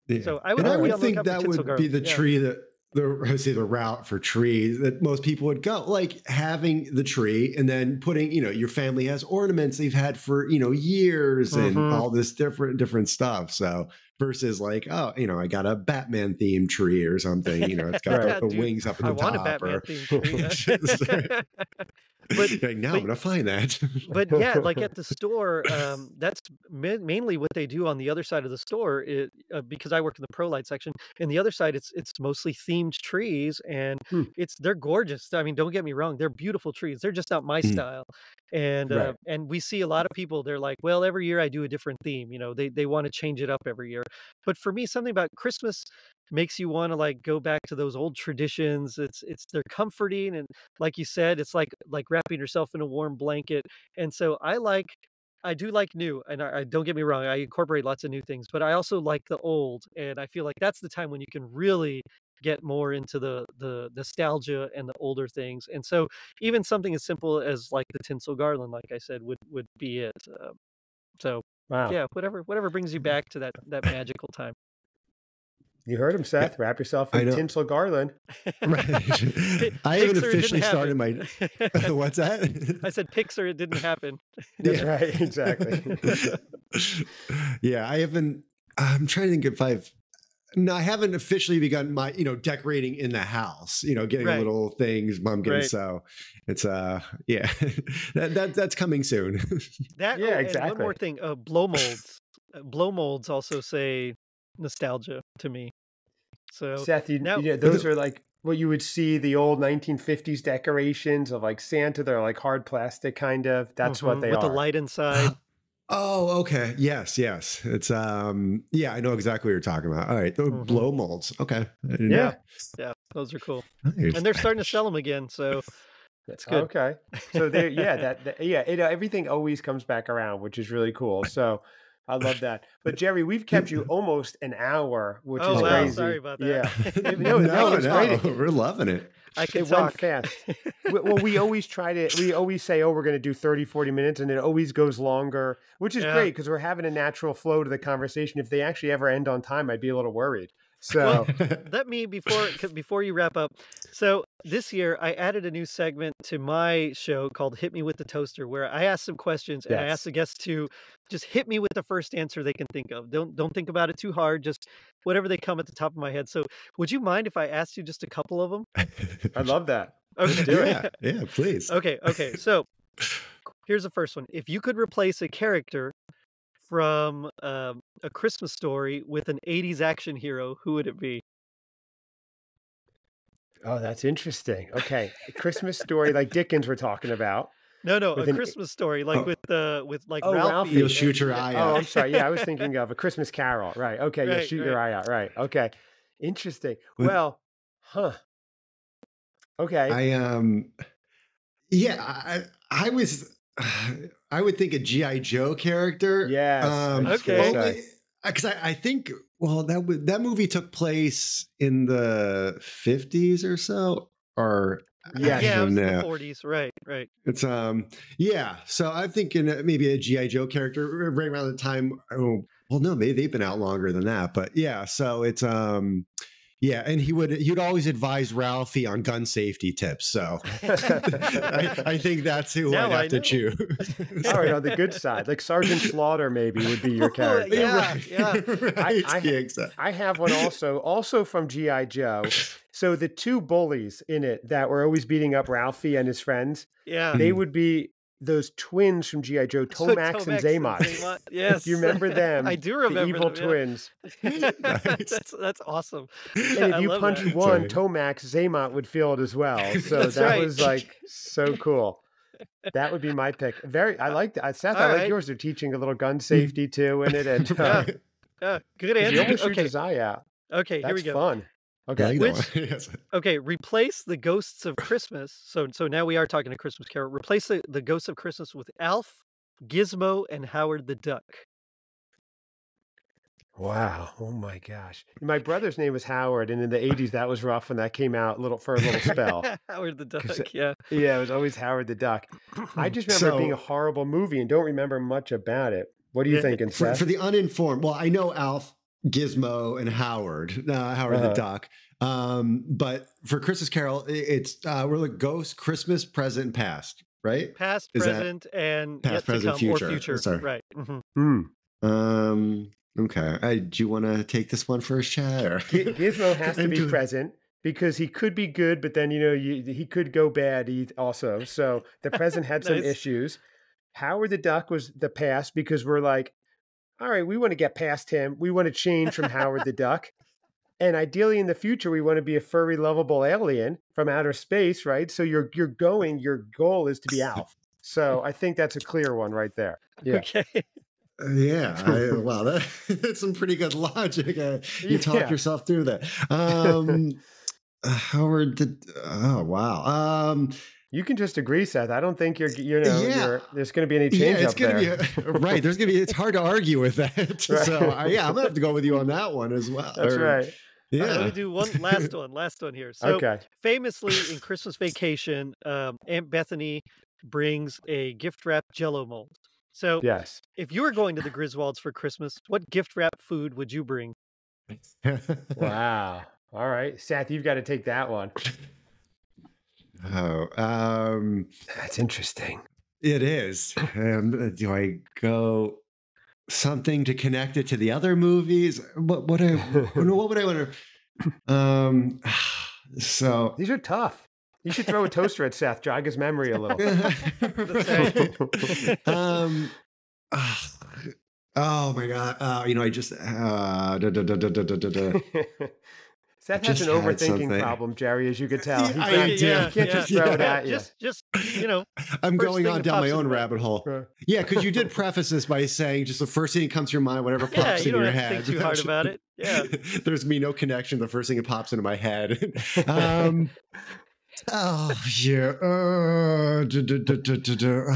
Yeah. So I would, and I would think that would be the yeah. tree that the I say the route for trees that most people would go, like having the tree and then putting, you know, your family has ornaments they've had for you know years and mm-hmm. all this different different stuff. So versus like, oh, you know, I got a Batman themed tree or something. You know, it's got right. the, the wings up in the I top. Want a Batman or, tree. but like, now but, I'm gonna find that. but yeah, like at the store, um, that's ma- mainly what they do on the other side of the store. It, uh, because I work in the pro light section, and the other side, it's it's mostly themed trees, and hmm. it's they're gorgeous. I mean, don't get me wrong, they're beautiful trees. They're just not my hmm. style, and right. uh, and we see a lot of people. They're like, well, every year I do a different theme. You know, they they want to change it up every year. But for me, something about Christmas makes you want to like go back to those old traditions it's it's they're comforting and like you said it's like like wrapping yourself in a warm blanket and so i like i do like new and I, I, don't get me wrong i incorporate lots of new things but i also like the old and i feel like that's the time when you can really get more into the the nostalgia and the older things and so even something as simple as like the tinsel garland like i said would would be it uh, so wow yeah whatever whatever brings you back to that that magical time you heard him, Seth. Wrap yourself in tinsel garland. Right. I haven't officially started my. What's that? I said Pixar. It didn't happen. That's yeah. right. Exactly. yeah, I haven't. I'm trying to think if I've. No, I haven't officially begun my, you know, decorating in the house. You know, getting right. little things, pumpkins. Right. So it's uh, yeah, that, that that's coming soon. that yeah, oh, exactly. one more thing, uh, blow molds. Uh, blow molds also say nostalgia to me. So Seth, you, now, you know, those are like what you would see the old 1950s decorations of like Santa. They're like hard plastic, kind of. That's mm-hmm, what they with are. With the light inside. Oh, okay. Yes, yes. It's um yeah, I know exactly what you're talking about. All right. The mm-hmm. blow molds. Okay. Yeah. Yeah, those are cool. Nice. And they're starting to sell them again, so that's good. Okay. So there yeah, that, that yeah, it, everything always comes back around, which is really cool. So I love that. But Gerry, we've kept you almost an hour, which oh, is wow. crazy. Sorry about that. Yeah, no, no, no we're loving it. I can it talk. went fast. well, we always try to, we always say, oh, we're going to do 30, 40 minutes, and it always goes longer, which is yeah. great because we're having a natural flow to the conversation. If they actually ever end on time, I'd be a little worried. So well, let me before before you wrap up. So this year I added a new segment to my show called "Hit Me with the Toaster," where I ask some questions and. I ask the guests to just hit me with the first answer they can think of. Don't don't think about it too hard. Just whatever they come at the top of my head. So would you mind if I asked you just a couple of them? I love that. Okay, do yeah, it. yeah, please. Okay, okay. So here's the first one. If you could replace a character from um, a Christmas story with an 80s action hero, who would it be? Oh, that's interesting. Okay. A Christmas story like Dickens we're talking about. No, no, a an, Christmas story like oh, with uh with like oh, Ralphie. Ralphie. You'll shoot your eye out. Oh, I'm sorry. Yeah, I was thinking of a Christmas Carol. Right. Okay, right, you'll shoot right. your eye out. Right. Okay. Interesting. Well, huh. Okay. I um yeah, I I was I would think a GI Joe character. Yeah. Um, okay. Because I, I, think well that w- that movie took place in the fifties or so, or yeah, yeah, it was the forties, right, right. It's um, yeah. So I'm thinking maybe a GI Joe character right around the time. Oh, well, no, maybe they've been out longer than that, but yeah. So it's um, yeah, and he would he would always advise Ralphie on gun safety tips. So I, I, think that's who now I'd have to choose. All right, on the good side, like Sergeant Slaughter maybe would be your character. yeah, right, yeah. Right. I, I, I have one also, also from GI Joe. So the two bullies in it that were always beating up Ralphie and his friends, yeah, they hmm. would be those twins from GI Joe, Tomax, and Xamot. Yes, you remember them? I do remember the evil them, twins. that's that's awesome. And if you punch that. one, Tomax, Xamot would feel it as well. So that right. was like so cool. That would be my pick. Very, I like that. Seth, All I like yours. They're teaching a little gun hmm. safety too in it, and uh, yeah. yeah, good answer. He almost okay. his eye out. Okay, That's here we go. Fun. Okay. Which, yes. okay, replace the ghosts of Christmas. So so now we are talking to Christmas Carol. Replace the, the ghosts of Christmas with Alf, Gizmo, and Howard the Duck. Wow. Oh my gosh. My brother's name was Howard, and in the 80s that was rough when that came out little for a little spell. Howard the Duck, yeah. Yeah, it was always Howard the Duck. I just remember so, it being a horrible movie and don't remember much about it. What are you yeah, thinking, for, Seth? For the uninformed, well, I know Alf Gizmo and Howard, uh, Howard uh-huh. the Duck. Um, but for Christmas Carol, it's uh, we're like ghost Christmas present past, right? Past, Is present, and past, present, future. future. Sorry. Right. Mm-hmm. Hmm. Um. Okay. I, do you want to take this one first, Chad? Or? Gizmo has to be present because he could be good, but then you know you, he could go bad also. So the present had some issues. Howard the Duck was the past because we're like, all right, we want to get past him. We want to change from Howard the Duck. And ideally in the future, we want to be a furry, lovable alien from outer space, right? So you're you're going, your goal is to be Alf. So I think that's a clear one right there. Yeah. Okay. Uh, yeah, I, wow, that, that's some pretty good logic. Uh, you talked yeah. yourself through that. Um, Howard did. Oh wow. Um, you can just agree, Seth. I don't think you're, you know, yeah. You're, there's going to be any change yeah, it's gonna. Be a, right. There's going to be. It's hard to argue with that. right. So uh, yeah, I'm gonna have to go with you on that one as well. That's or, right. Yeah. Right, let me do one last one. Last one here. So okay. famously in Christmas Vacation, um, Aunt Bethany brings a gift wrap Jello mold. So yes, if you were going to the Griswolds for Christmas, what gift wrap food would you bring? wow. All right, Seth, you've got to take that one. Oh, um, that's interesting. It is. Um, do I go something to connect it to the other movies? What what I what would I want to? Um, so these are tough. You should throw a toaster at Seth, jog his memory a little. um, uh, oh my god! Uh, you know, I just uh, da, da, da, Seth has an overthinking problem, Gerry, as you could tell. He's I, not, yeah, he can't yeah, just throw yeah. it at you. Just, just you know. I'm going on down my own rabbit hole. Yeah, because you did preface this by saying just the first thing that comes to your mind, whatever pops you in your head. Think too hard about it. Yeah. There's me no connection. The first thing that pops into my head. um, Oh yeah. Uh,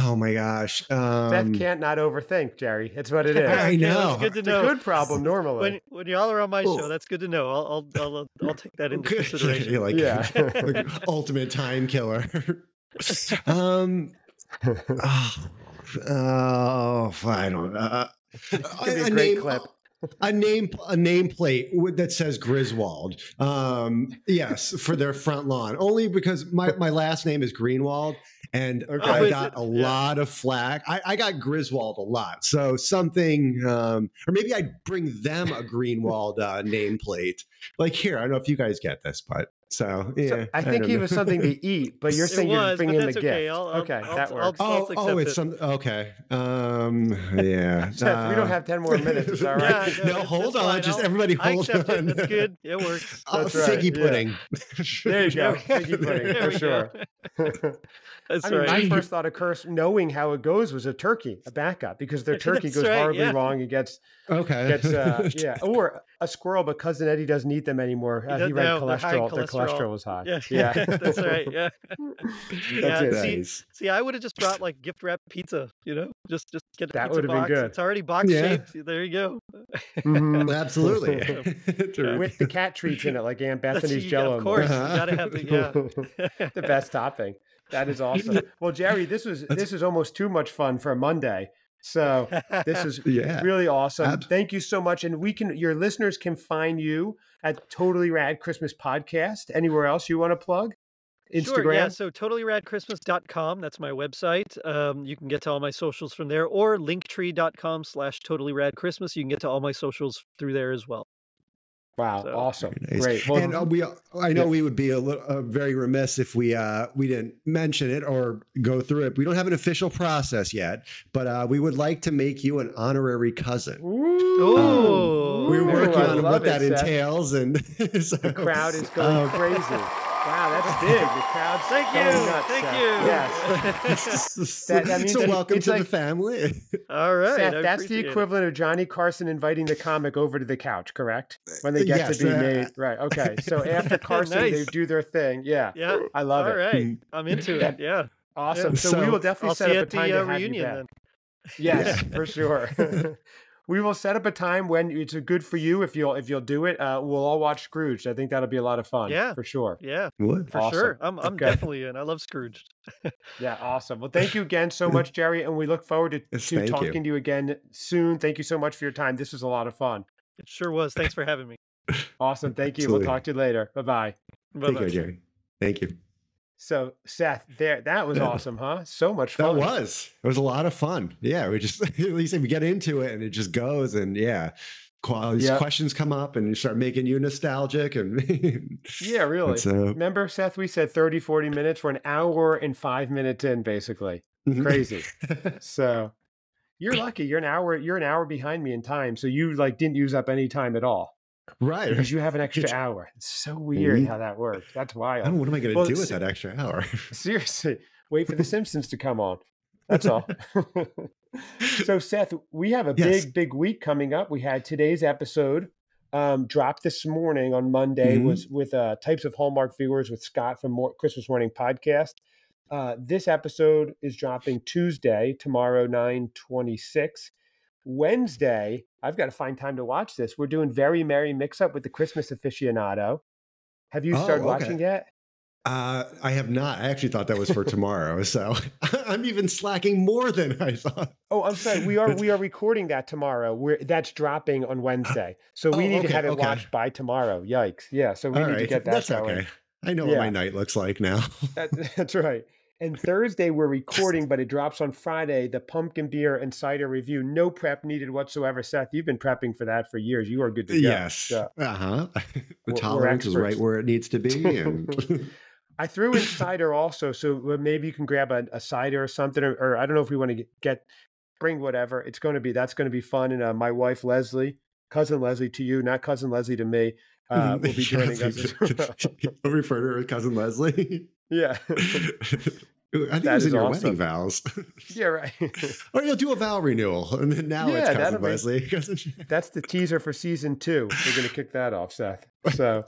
oh my gosh. Um, Seth can't not overthink, Gerry. It's what it is. I know. Yeah, good to know. It's a good problem normally. When, when y'all are on my show, that's good to know. I'll I'll I'll, I'll take that into consideration. like, yeah. like ultimate time killer. um. Oh, oh, I don't. Uh, a, a great name, clip a name a nameplate that says Griswold. Um, yes, for their front lawn. Only because my, my last name is Greenwald, and okay. I got a yeah. lot of flack. I, I, got Griswold a lot, so something, um, or maybe I'd bring them a Greenwald uh, nameplate. Like here, I don't know if you guys get this, but so yeah, so I think I he was something to eat, but you're saying was, you're bringing in the okay. gift. I'll, okay, I'll, that works. oh, oh, it's it. some okay. Um, yeah. Seth, uh, we don't have ten more minutes. All right. yeah, no, no hold on. Fine. Just I'll, everybody hold on. It. That's good. It works. Uh, figgy pudding. Yeah. there you go. Figgy pudding for sure. That's I mean, right. my first thought of curse, knowing how it goes, was a turkey, a backup, because their turkey goes right, horribly yeah. wrong and gets okay, gets uh, yeah, or a squirrel, but cousin Eddie doesn't eat them anymore. Uh, he read no, cholesterol; their cholesterol was high. Yeah, yeah, that's right. Yeah, yeah. It. See, nice. see, I would have just brought like gift wrap pizza. You know, just just get that would have been good. It's already box yeah. shaped. There you go. Mm-hmm. Absolutely, with the cat treats in it, like Aunt Bethany's Jello. Of course, uh-huh. you gotta have the yeah, the best topping. That is awesome. well, Gerry, this was this is almost too much fun for a Monday. So this is yeah, really awesome. Ab- Thank you so much. And we can your listeners can find you at Totally Rad Christmas Podcast. Anywhere else you want to plug? Instagram? Sure, yeah, so totallyradchristmas.com. That's my website. Um, you can get to all my socials from there, or linktree.com slash totallyradchristmas. You can get to all my socials through there as well. Wow, so, awesome, nice. great. Well, and uh, we, I know yeah. we would be a little uh, very remiss if we uh, we didn't mention it or go through it. We don't have an official process yet, but uh, we would like to make you an honorary cousin. Ooh, um, we're working on what it, that Seth. entails, and so, the crowd is going um, crazy. Wow, that's big. The crowd's thank you, nuts, thank Seth. you. Yes. that, that means so welcome to like, the family. All right, Seth, that's the equivalent it. of Johnny Carson inviting the comic over to the couch, correct? When they get yes, to be uh, made, right? Okay, so after Carson, nice. they do their thing. Yeah, yeah, I love All it. All right, I'm into it. Yeah, awesome. Yeah. So, so, we will definitely I'll set up a time the, to uh, have reunion you back. Then. Yes, for sure we will set up a time when it's good for you if you'll if you'll do it. Uh, we'll all watch Scrooge. I think that'll be a lot of fun. Yeah, for sure. Yeah, what? for awesome. sure. I'm I'm okay. definitely in. I love Scrooge. yeah, awesome. Well, thank you again so much, Gerry, and we look forward to, yes, to talking you. to you again soon. Thank you so much for your time. This was a lot of fun. It sure was. Thanks for having me. Awesome. Thank you. Absolutely. We'll talk to you later. Bye bye. Take care, Gerry. Thank you. So Seth, there that was awesome, huh? So much fun. That was. It was a lot of fun. Yeah, we just at least we get into it and it just goes and yeah, All these yep. questions come up and you start making you nostalgic and yeah really uh, remember seth we said 30 40 minutes we're an hour and five minutes in basically mm-hmm. crazy so you're lucky you're an hour you're an hour behind me in time so you like didn't use up any time at all right because you have an extra hour it's so weird mm-hmm. how that works that's wild what am i going to well, do with that extra hour seriously wait for the simpsons to come on that's all so Seth, we have a yes. big, big week coming up. We had today's episode um, dropped this morning on Monday mm-hmm. was with uh, types of Hallmark viewers with Scott from More- Christmas Morning Podcast. Uh, this episode is dropping Tuesday, tomorrow, 926. Wednesday, I've got to find time to watch this. We're doing Very Merry Mix Up with the Christmas aficionado. Have you started oh, okay. watching yet? Uh, I have not. I actually thought that was for tomorrow, so I'm even slacking more than I thought. Oh, I'm sorry. We are we are recording that tomorrow. We're that's dropping on Wednesday, so we oh, need okay, to have it okay. watched by tomorrow. Yikes! Yeah, so we All need right. to get that. That's going. okay. I know yeah. what my night looks like now. that, that's right. And Thursday we're recording, but it drops on Friday. The pumpkin beer and cider review. No prep needed whatsoever. Seth, you've been prepping for that for years. You are good to go. Yes. So, uh huh. The tolerance is right where it needs to be. And I threw in cider also, so maybe you can grab a, a cider or something, or, or, I don't know if we want to get, bring whatever. It's going to be that's going to be fun. And uh, my wife Leslie, cousin Leslie to you, not cousin Leslie to me, uh, will be joining us. Well. I'll refer to her as cousin Leslie. Yeah. I think that it was in your awesome. wedding vows. yeah, right. or you'll do a vow renewal, and then now yeah, it's cousin that's the teaser for season two. We're going to kick that off, Seth. So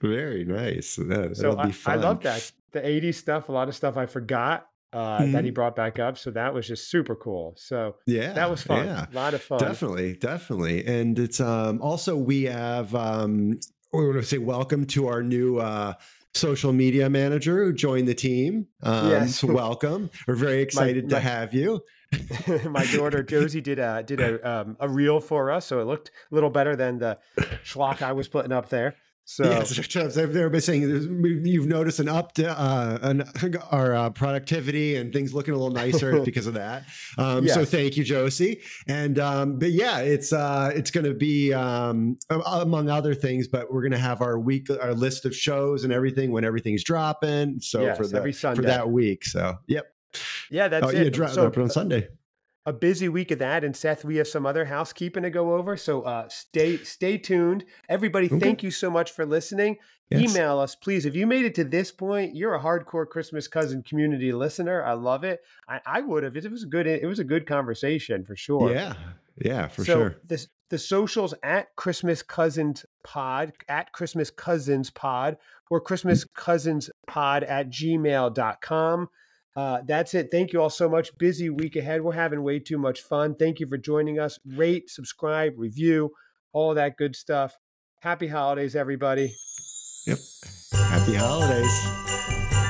very nice. That, so I, I, love that the '80s stuff. A lot of stuff I forgot uh, mm-hmm. that he mm-hmm. brought back up. So that was just super cool. So yeah, that was fun. Yeah. A lot of fun. Definitely, definitely. And it's um also we have um we want to say welcome to our new uh social media manager who joined the team. Um, yes. welcome. We're very excited my, to my, have you. my daughter Josie did a did a um, a reel for us, so it looked a little better than the schlock I was putting up there. So yes, they've been saying you've noticed an up to, uh, an, our uh, productivity and things looking a little nicer because of that. Um, yes. So thank you, Josie. And um, but yeah, it's uh, it's going to be um, among other things, but we're going to have our week, our list of shows and everything when everything's dropping. So yes, for the for that week. So yep. Yeah, that's oh, it. Yeah, drop, so, on Sunday a busy week of that. And Seth, we have some other housekeeping to go over. So uh, stay stay tuned. Everybody, okay. thank you so much for listening. Yes. Email us, please. If you made it to this point, you're a hardcore Christmas cousin community listener. I love it. I, I would have. It was a good. It was a good conversation for sure. Yeah, yeah, for so sure. This the socials at Christmas Cousins Pod at Christmas Cousins Pod or Christmas Cousins Pod at gmail.com. Uh, that's it. Thank you all so much. Busy week ahead. We're having way too much fun. Thank you for joining us. Rate, subscribe, review, all that good stuff. Happy holidays, everybody. Yep. Happy holidays.